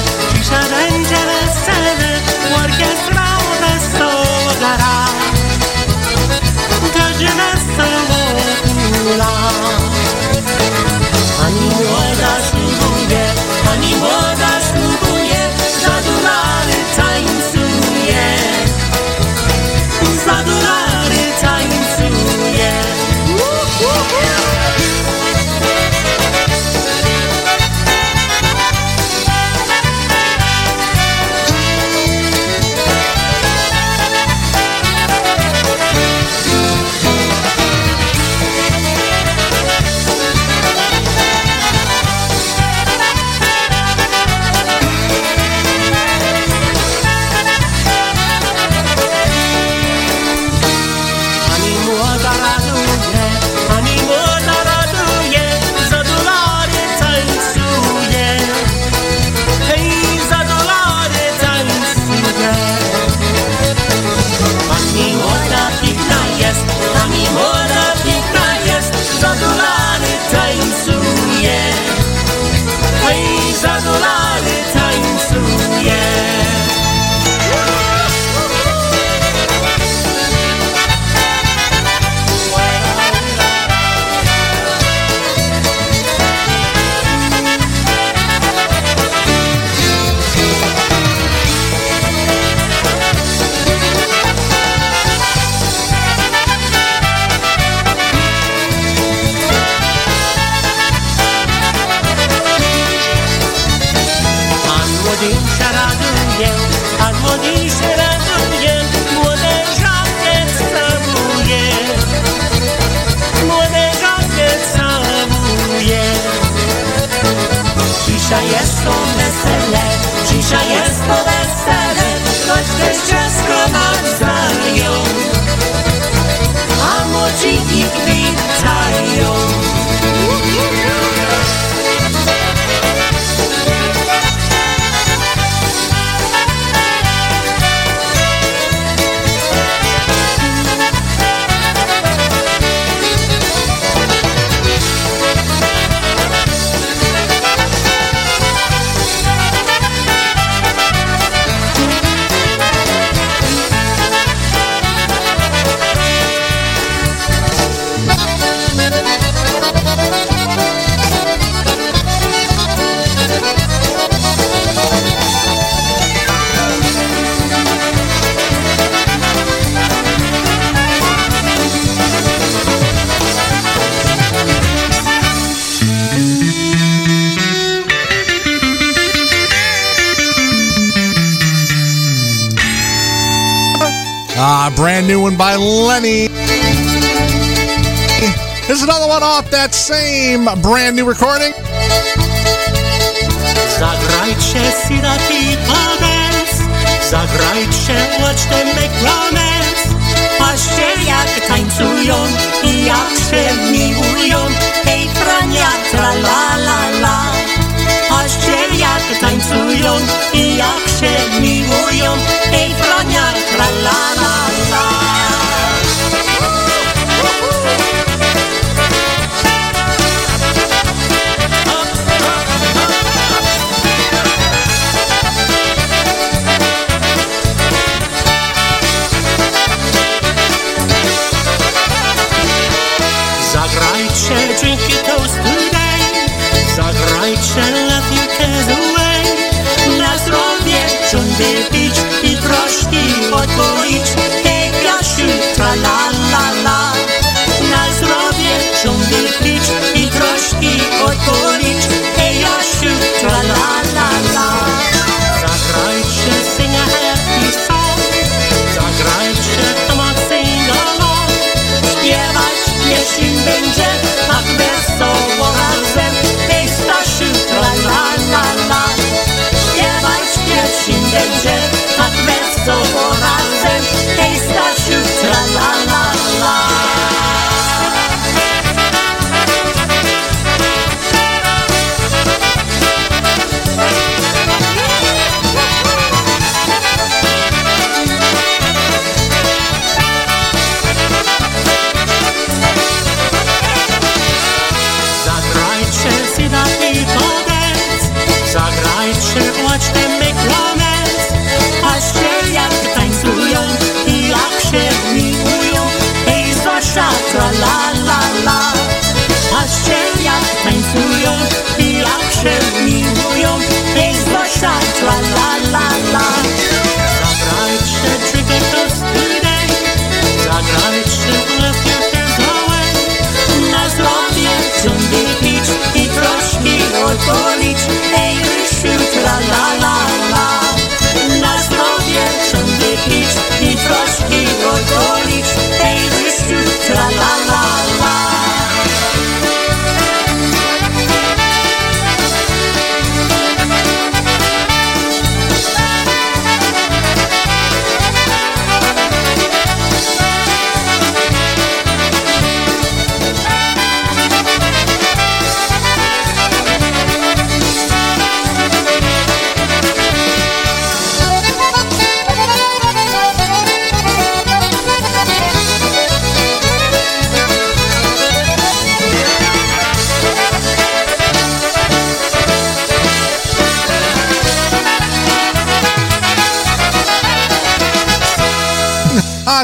new one by Lenny. Here's another one off that same brand new recording. Zagrajcie Zagrajcie, watch them make romance Patrzcie jak tańcują i jak się miłują. Hej tra la la la. Patrzcie jak tańcują i jak się miłują. Hej tra la la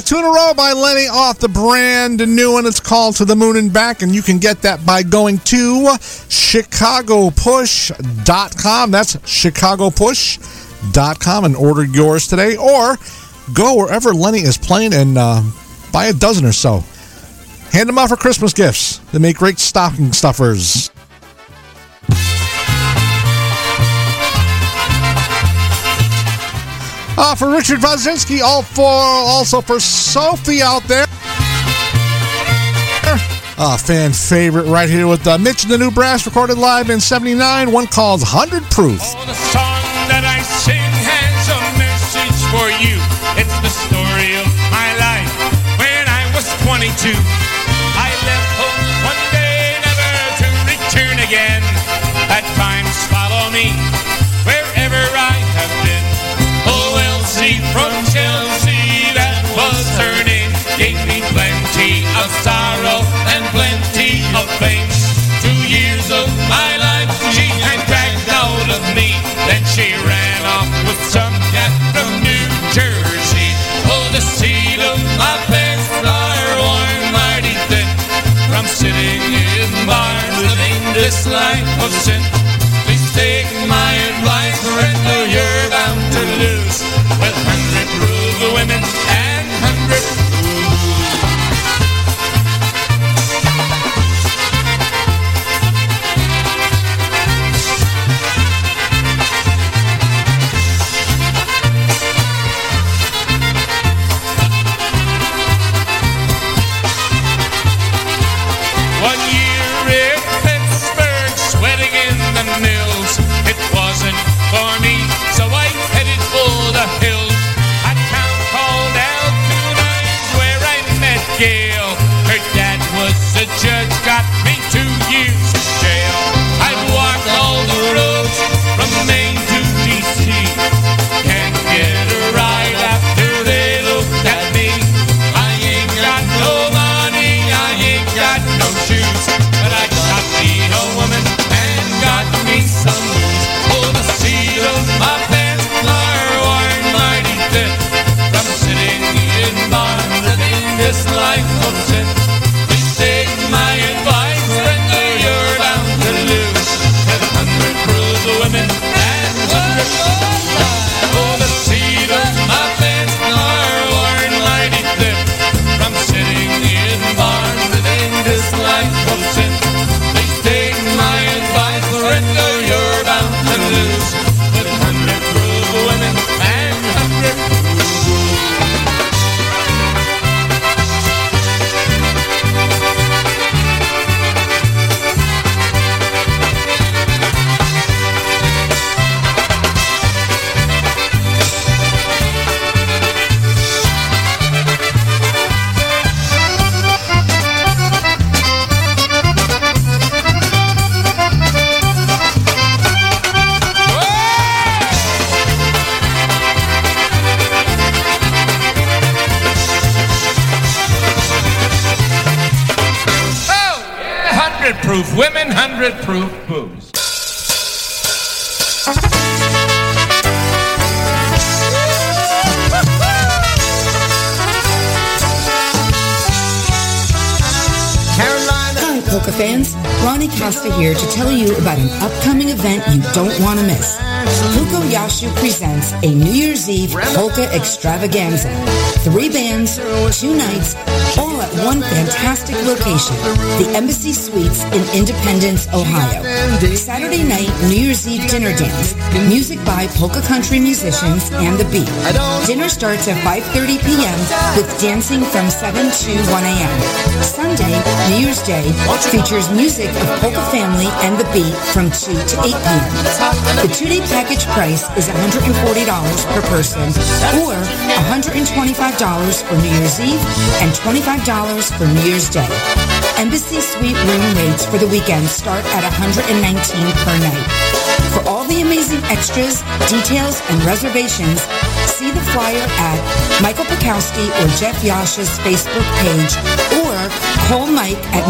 two in a row by Lenny off the brand new one. It's called To the Moon and Back, and you can get that by going to chicagopush.com. That's chicagopush.com and order yours today, or go wherever Lenny is playing and uh, buy a dozen or so. Hand them out for Christmas gifts. They make great stocking stuffers. Uh, for Richard Wazinski, all for also for Sophie out there. A fan favorite right here with uh, Mitch and the New Brass recorded live in 79, one called 100 Proof. The song that I sing has a message for you. It's the story of my life when I was 22. I left home one day never to return again. At times follow me From Chelsea, that was her name. Gave me plenty of sorrow and plenty dinner dance, music by polka country musicians and the beat. Dinner starts at 5.30 p.m. with dancing from 7 to 1 a.m. Sunday, New Year's Day, features music of Polka Family and the Beat from 2 to 8 p.m. The two-day package price is $140 per person or $125 for New Year's Eve and $25 for New Year's Day. Embassy Suite room rates for the weekend start at 119 per night. For all the amazing extras, details, and reservations, see the flyer at Michael Pikowski or Jeff Yash's Facebook page or call Mike at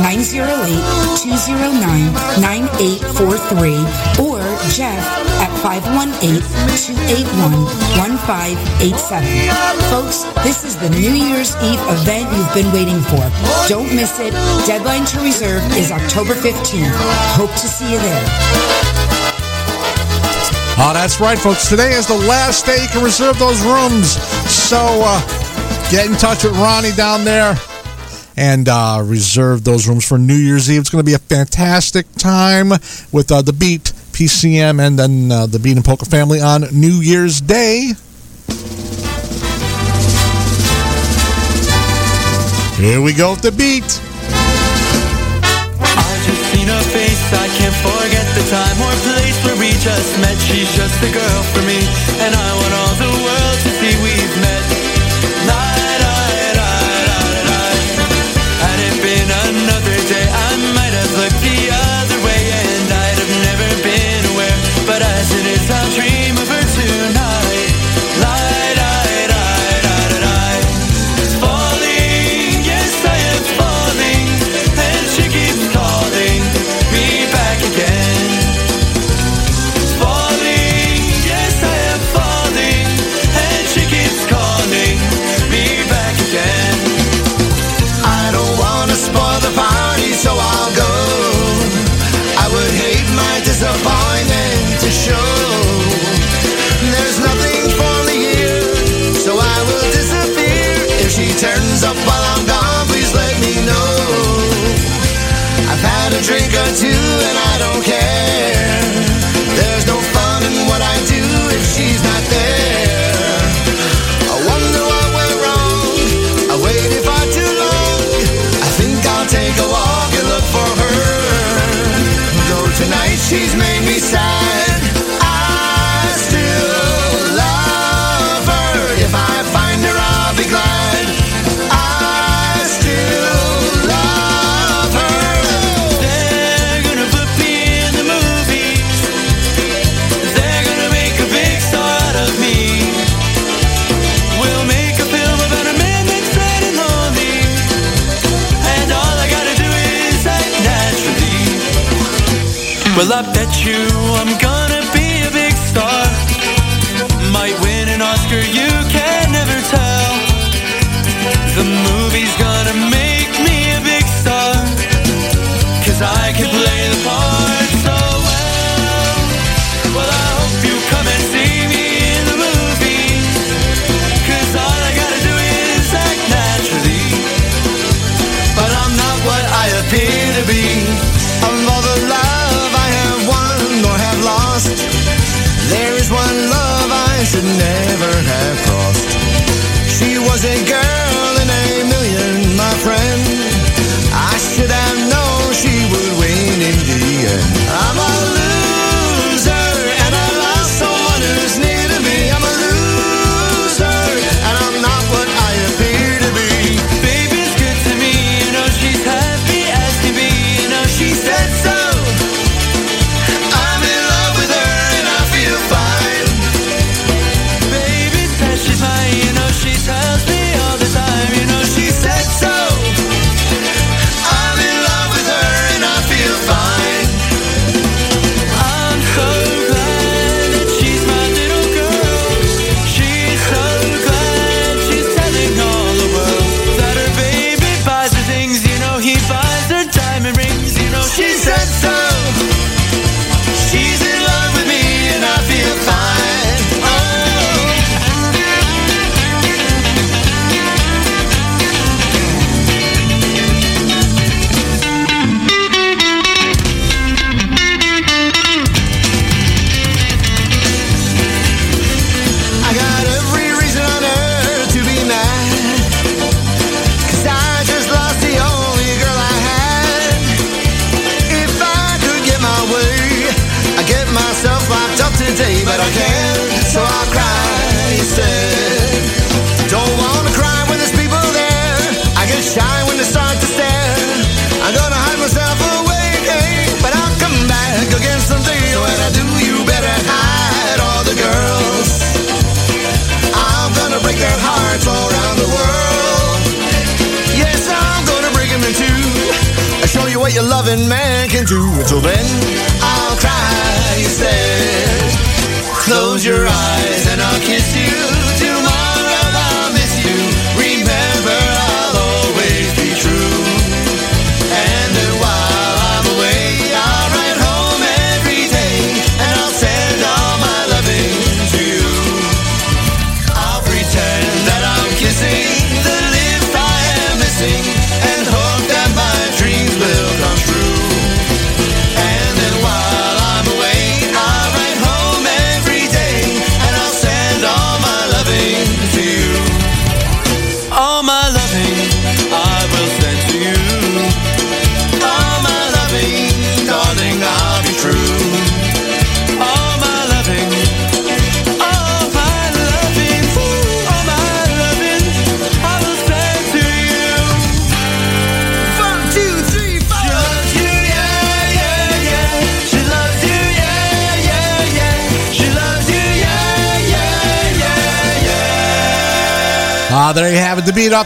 908-209-9843 or Jeff at 518-281-1587. Folks, this is the New Year's Eve event you've been waiting for. Don't miss it. Deadline to reserve is October 15th. Hope to see you there. Oh, that's right, folks. Today is the last day you can reserve those rooms. So uh, get in touch with Ronnie down there and uh, reserve those rooms for New Year's Eve. It's going to be a fantastic time with uh, the Beat, PCM, and then uh, the Beat and Polka family on New Year's Day. Here we go with the Beat. seen her face, I can't forget the time or place where we just met. She's just the girl for me, and I want all the world to made me I bet you Was girl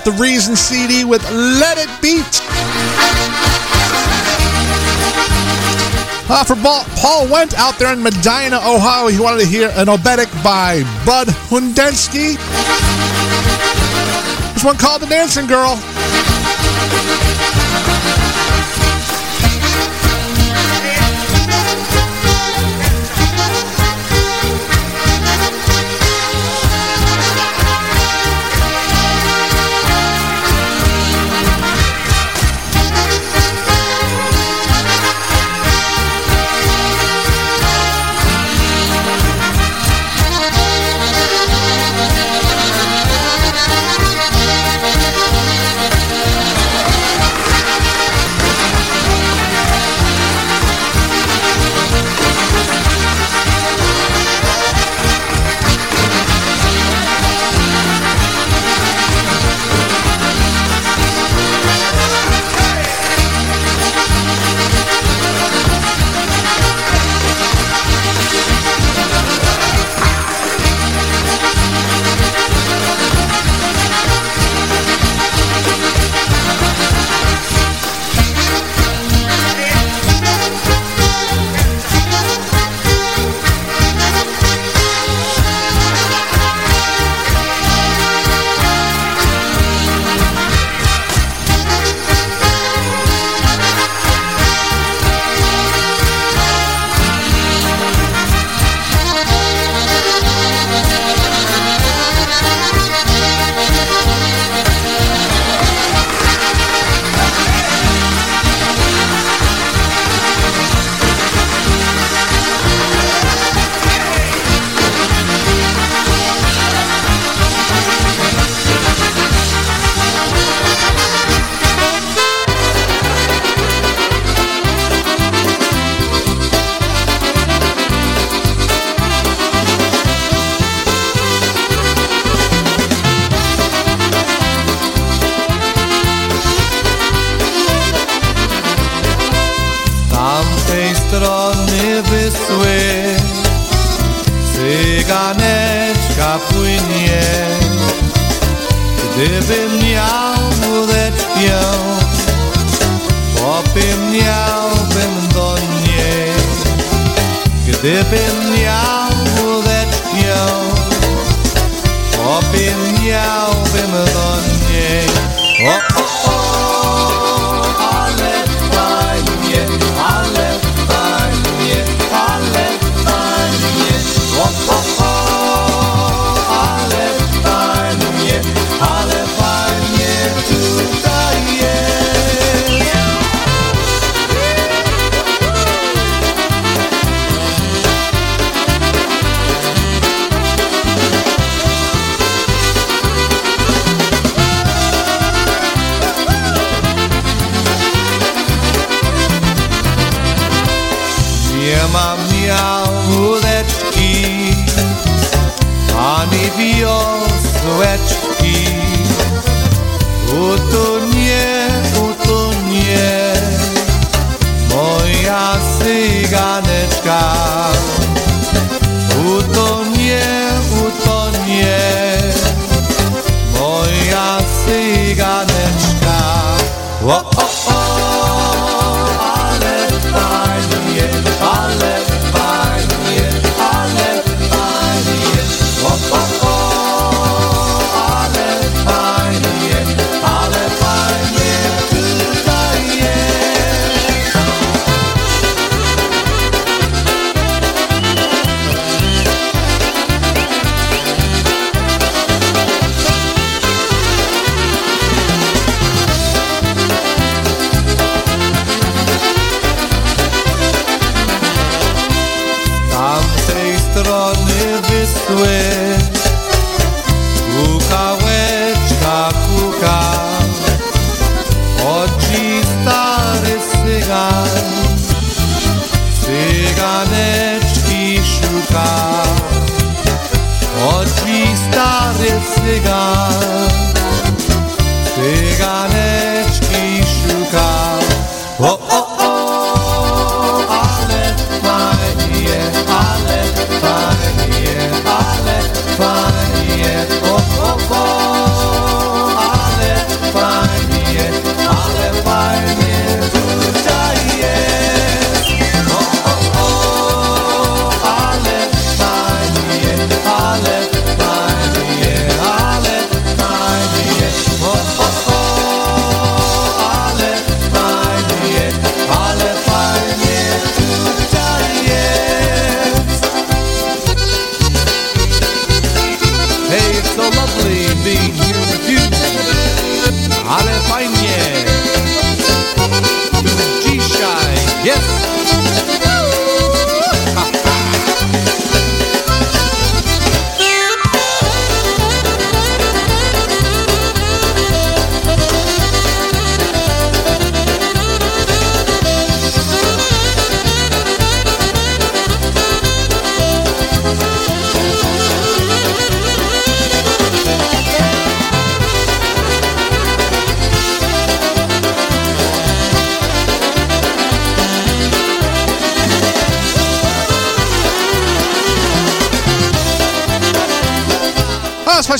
the Reason CD with Let It Beat. Uh, for Paul Went out there in Medina, Ohio, he wanted to hear an oberek by Bud Hundenski. This one called The Dancing Girl.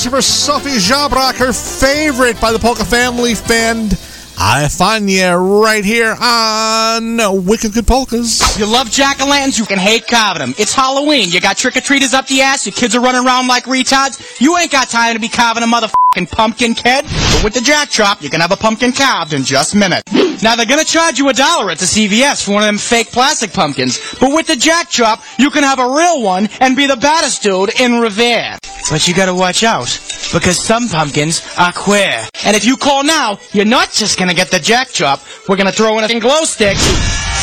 For Sophie Jabrak, her favorite by the Polka Family Band. I find you right here on Wicked Good Polkas. You love jack-o'-lanterns, you can hate carving them. It's Halloween. You got trick-or-treaters up the ass, your kids are running around like retards. You ain't got time to be carving a motherfucking pumpkin, kid. But with the jack chop, you can have a pumpkin carved in just minutes. Now they're gonna charge you a dollar at the CVS for one of them fake plastic pumpkins. But with the jack chop, you can have a real one and be the baddest dude in Revere. But you gotta watch out, because some pumpkins are queer. And if you call now, you're not just gonna get the jack chop, we're gonna throw in a glow stick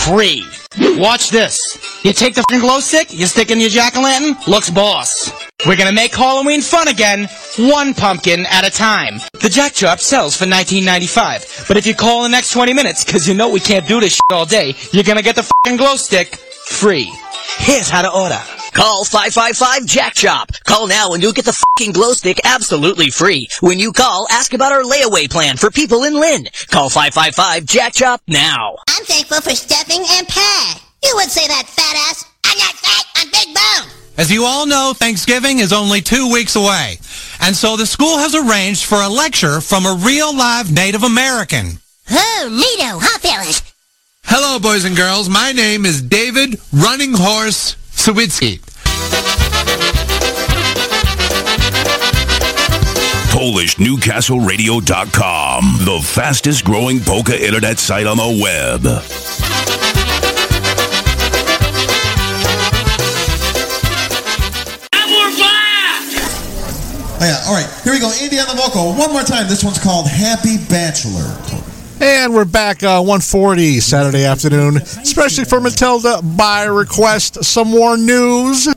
free. Watch this. You take the glow stick, you stick in your jack-o'-lantern, looks boss. We're gonna make Halloween fun again, one pumpkin at a time. The jack chop sells for $19.95, but if you call in the next 20 minutes, cause you know we can't do this all day, you're gonna get the glow stick free. Here's how to order. Call 555 Jack Chop. Call now and you'll get the fucking glow stick absolutely free. When you call, ask about our layaway plan for people in Lynn. Call 555 Jack Chop now. I'm thankful for stuffing and pie. You would say that, fat ass. I'm not fat, I'm big bone. As you all know, Thanksgiving is only two weeks away. And so the school has arranged for a lecture from a real live Native American. Oh, neato, huh, fellas? Hello, boys and girls. My name is David Running Horse Sawicki. PolishNewcastleRadio.com, the fastest growing polka internet site on the web. Oh, yeah. All right. Here we go. The vocal. One more time. This one's called Happy Bachelor. And we're back uh, 140 Saturday afternoon, especially for Matilda by request. Some more news.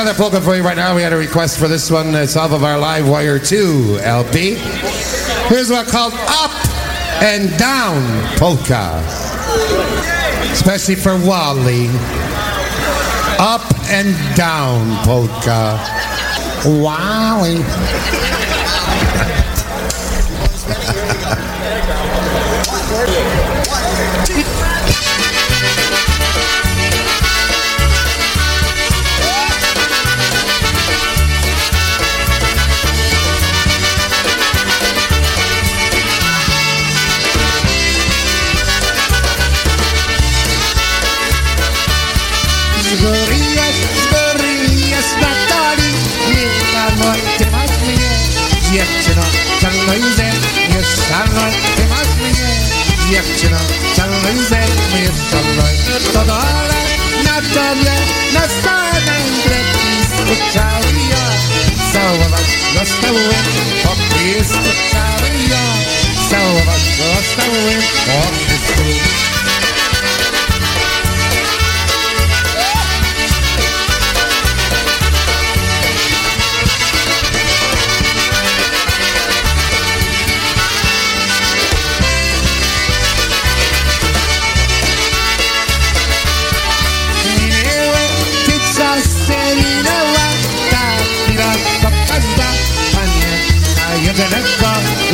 Another polka for you right now. We had a request for this one. It's off of our Live Wire 2 LP. Here's one called Up and Down Polka. Especially for Wally. Up and Down Polka. Wally. Dziewczyno, czarnoj ze mnie szarno, ty masz mnie. Dziewczyno, czarnoj ze mnie szarno To dole na tobie na samym bledisku cały ja. Całować zostałem po pisku cały ja. Całować po pisku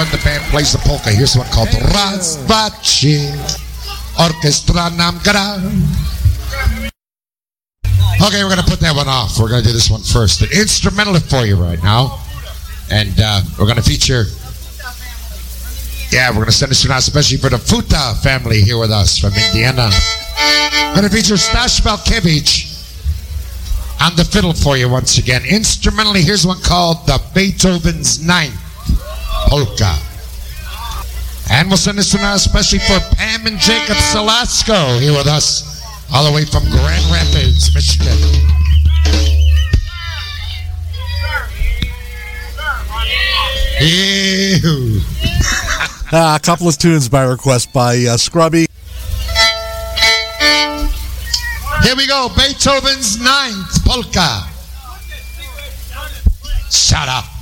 when the band plays the polka. Here's one called Razbachi Orchestra Nam Gra. Okay, we're going to put that one off. We're going to do this one first. An instrumental for you right now. And uh, we're going to feature. Yeah, we're going to send this one out especially for the Futa family here with us from Indiana. We're going to feature Stash Malkevich on the fiddle for you once again. Instrumentally, here's one called the Beethoven's Ninth Polka. And we'll send this one out especially for Pam and Jacob Salasco here with us, all the way from Grand Rapids, Michigan. Ew. Ah, a couple of tunes by request by uh, Scrubby. Here we go, Beethoven's Ninth Polka. Shut up.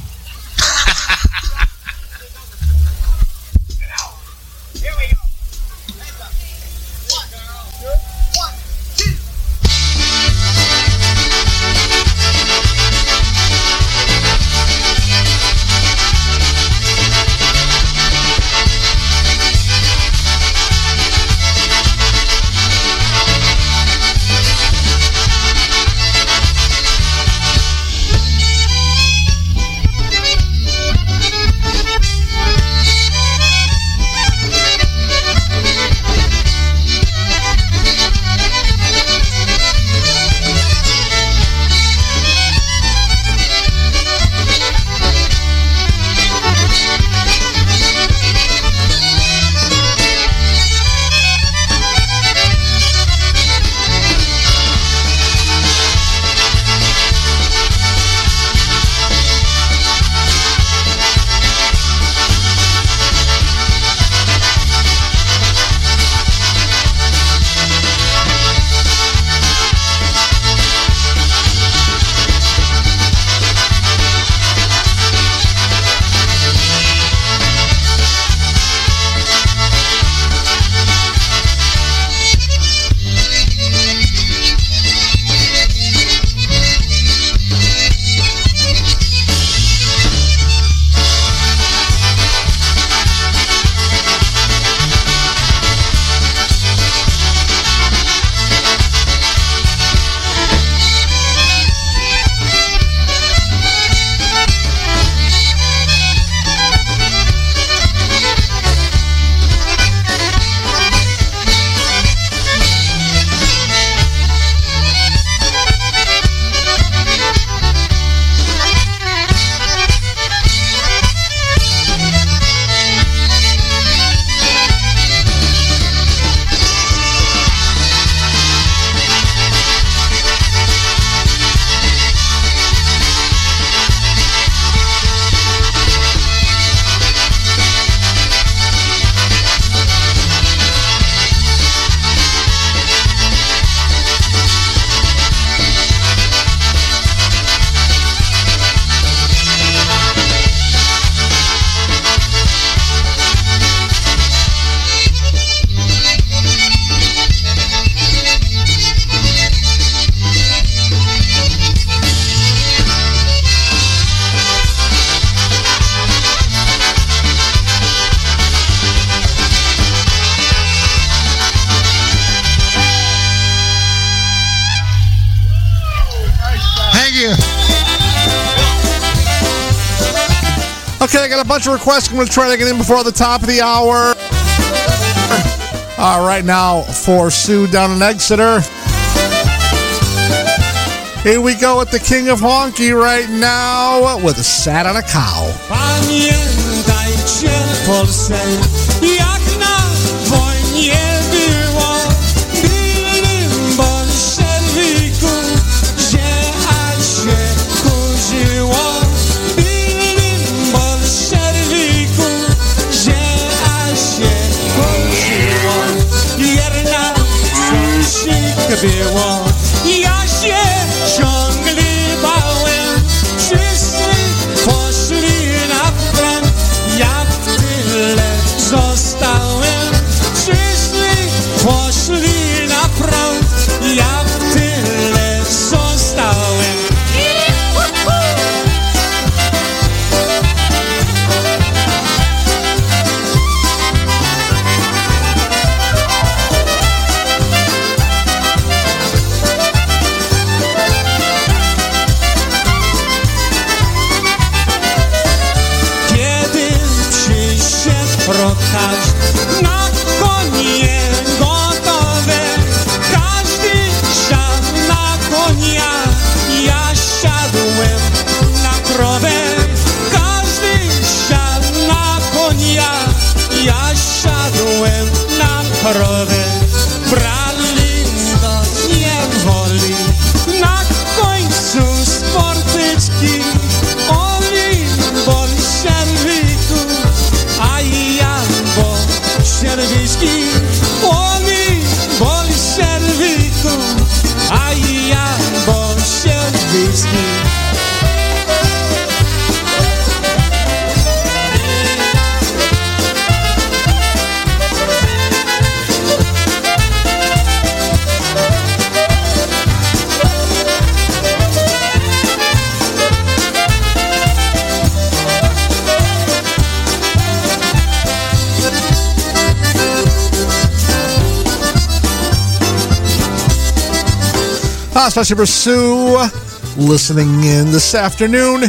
Of requests. I'm going to try to get in before the top of the hour. All right, now for Sue down in Exeter. Here we go with the King of Honky right now with a sat on a cow. Ah, especially for Sue listening in this afternoon.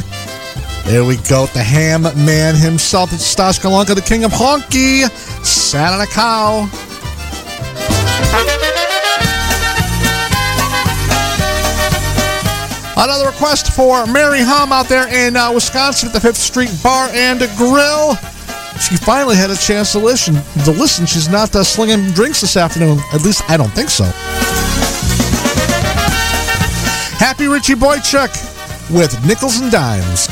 There we go. The ham man himself. It's Stash Kalanka, the king of honky. Sat on a cow. Another request for Mary Hum out there in uh, Wisconsin at the Fifth Street Bar and Grill. She finally had a chance to listen. To listen, she's not uh, slinging drinks this afternoon. At least I don't think so. Happy Richie Bojczuk with Nickels and Dimes.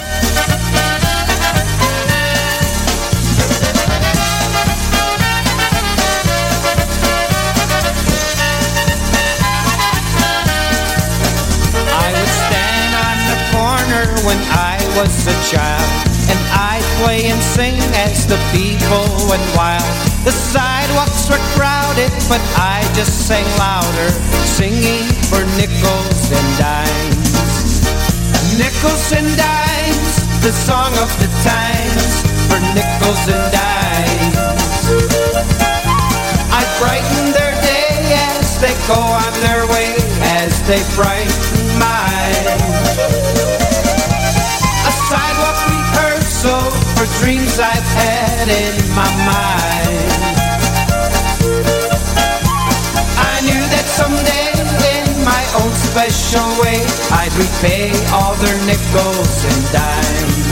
I would stand on the corner when I was a child, and I'd play and sing as the people went wild. The sidewalks were crowded, but I just sang louder, singing for nickels and dimes. Nickels and dimes, the song of the times, for nickels and dimes. I brighten their day as they go on their way, as they brighten mine. Rehearsal for dreams I've had in my mind. I knew that someday in my own special way I'd repay all their nickels and dimes.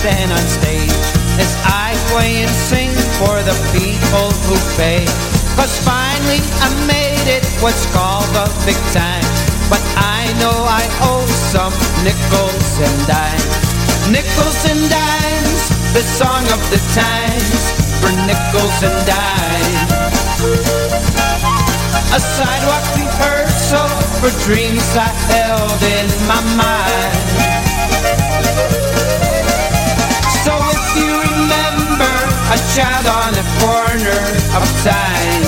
Stand on stage, as I play and sing for the people who pay. Cause finally I made it what's called the big time. But I know I owe some nickels and dimes. Nickels and dimes, the song of the times, for nickels and dimes. A sidewalk rehearsal for dreams I held in my mind. A child on the corner of time,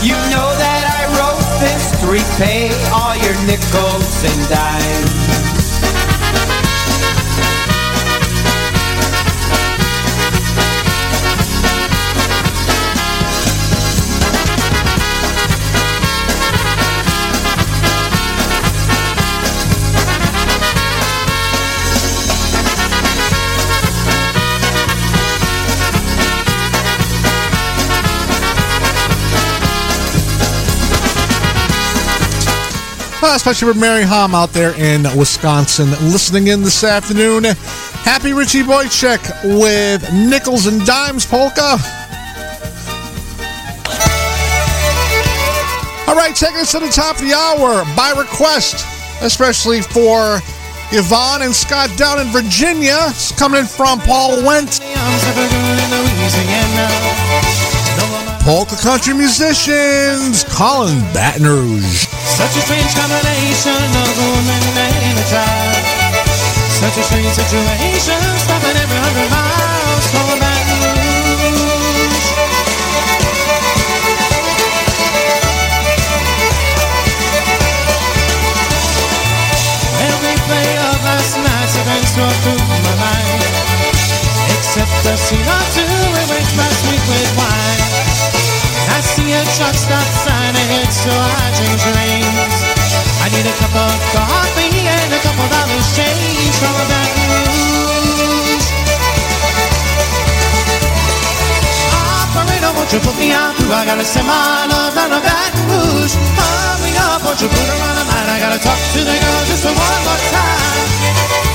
you know that I wrote this to repay all your nickels and dimes. Especially for Mary Hom out there in Wisconsin listening in this afternoon. Happy Richie Bojczuk with Nickels and Dimes Polka. All right, taking us to the top of the hour by request, especially for Yvonne and Scott down in Virginia. It's coming in from Paul Wentz. Polka country musicians calling Baton Rouge. Such a strange combination of a woman and a child. Such a strange situation, stopping every hundred miles from Baton Rouge. Every play of last night's events go through my mind. Except a scene or two in which my sweet with wine. I see a truck stop sign so I. I need a cup of coffee and a couple dollars change from a Baton Rouge. Operator, won't you put me out? I gotta send my love down to Baton Rouge. Hurry up, won't you put her on the line? I gotta talk to the girl just for one more time.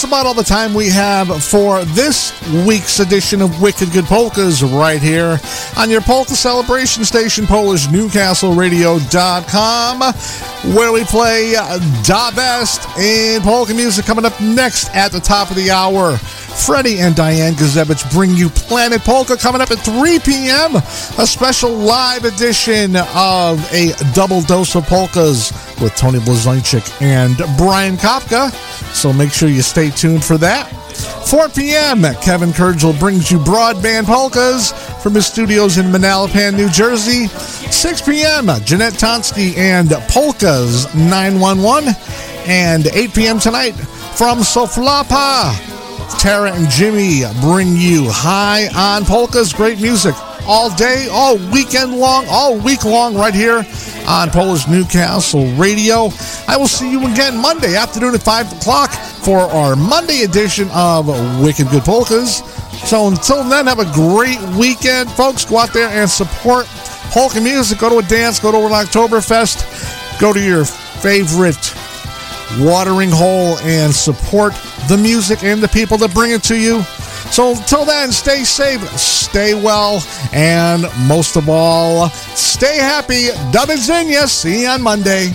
That's about all the time we have for this week's edition of Wicked Good Polkas right here on your polka celebration station, PolishNewcastleRadio.com, where we play Da Best in polka music coming up next at the top of the hour. Freddie and Diane Gazevich bring you Planet Polka coming up at 3 p.m. A special live edition of a double dose of polkas with Tony Blazonczyk and Brian Kopka. So make sure you stay tuned for that. 4 p.m. Kevin Kurgel brings you broadband polkas from his studios in Manalapan, New Jersey. 6 p.m. Jeanette Tonsky and Polkas 911. And 8 p.m. tonight from Soflapa. Tara and Jimmy bring you high on polkas, great music all day, all weekend long, all week long, right here on Polish Newcastle Radio. I will see you again Monday afternoon at 5 o'clock for our Monday edition of Wicked Good Polkas. So until then, have a great weekend, folks. Go out there and support polka music. Go to a dance, go to an Oktoberfest, go to your favorite watering hole and support the music and the people that bring it to you. So until then, stay safe, stay well, and most of all, stay happy. Dub and Zinya. See you on Monday.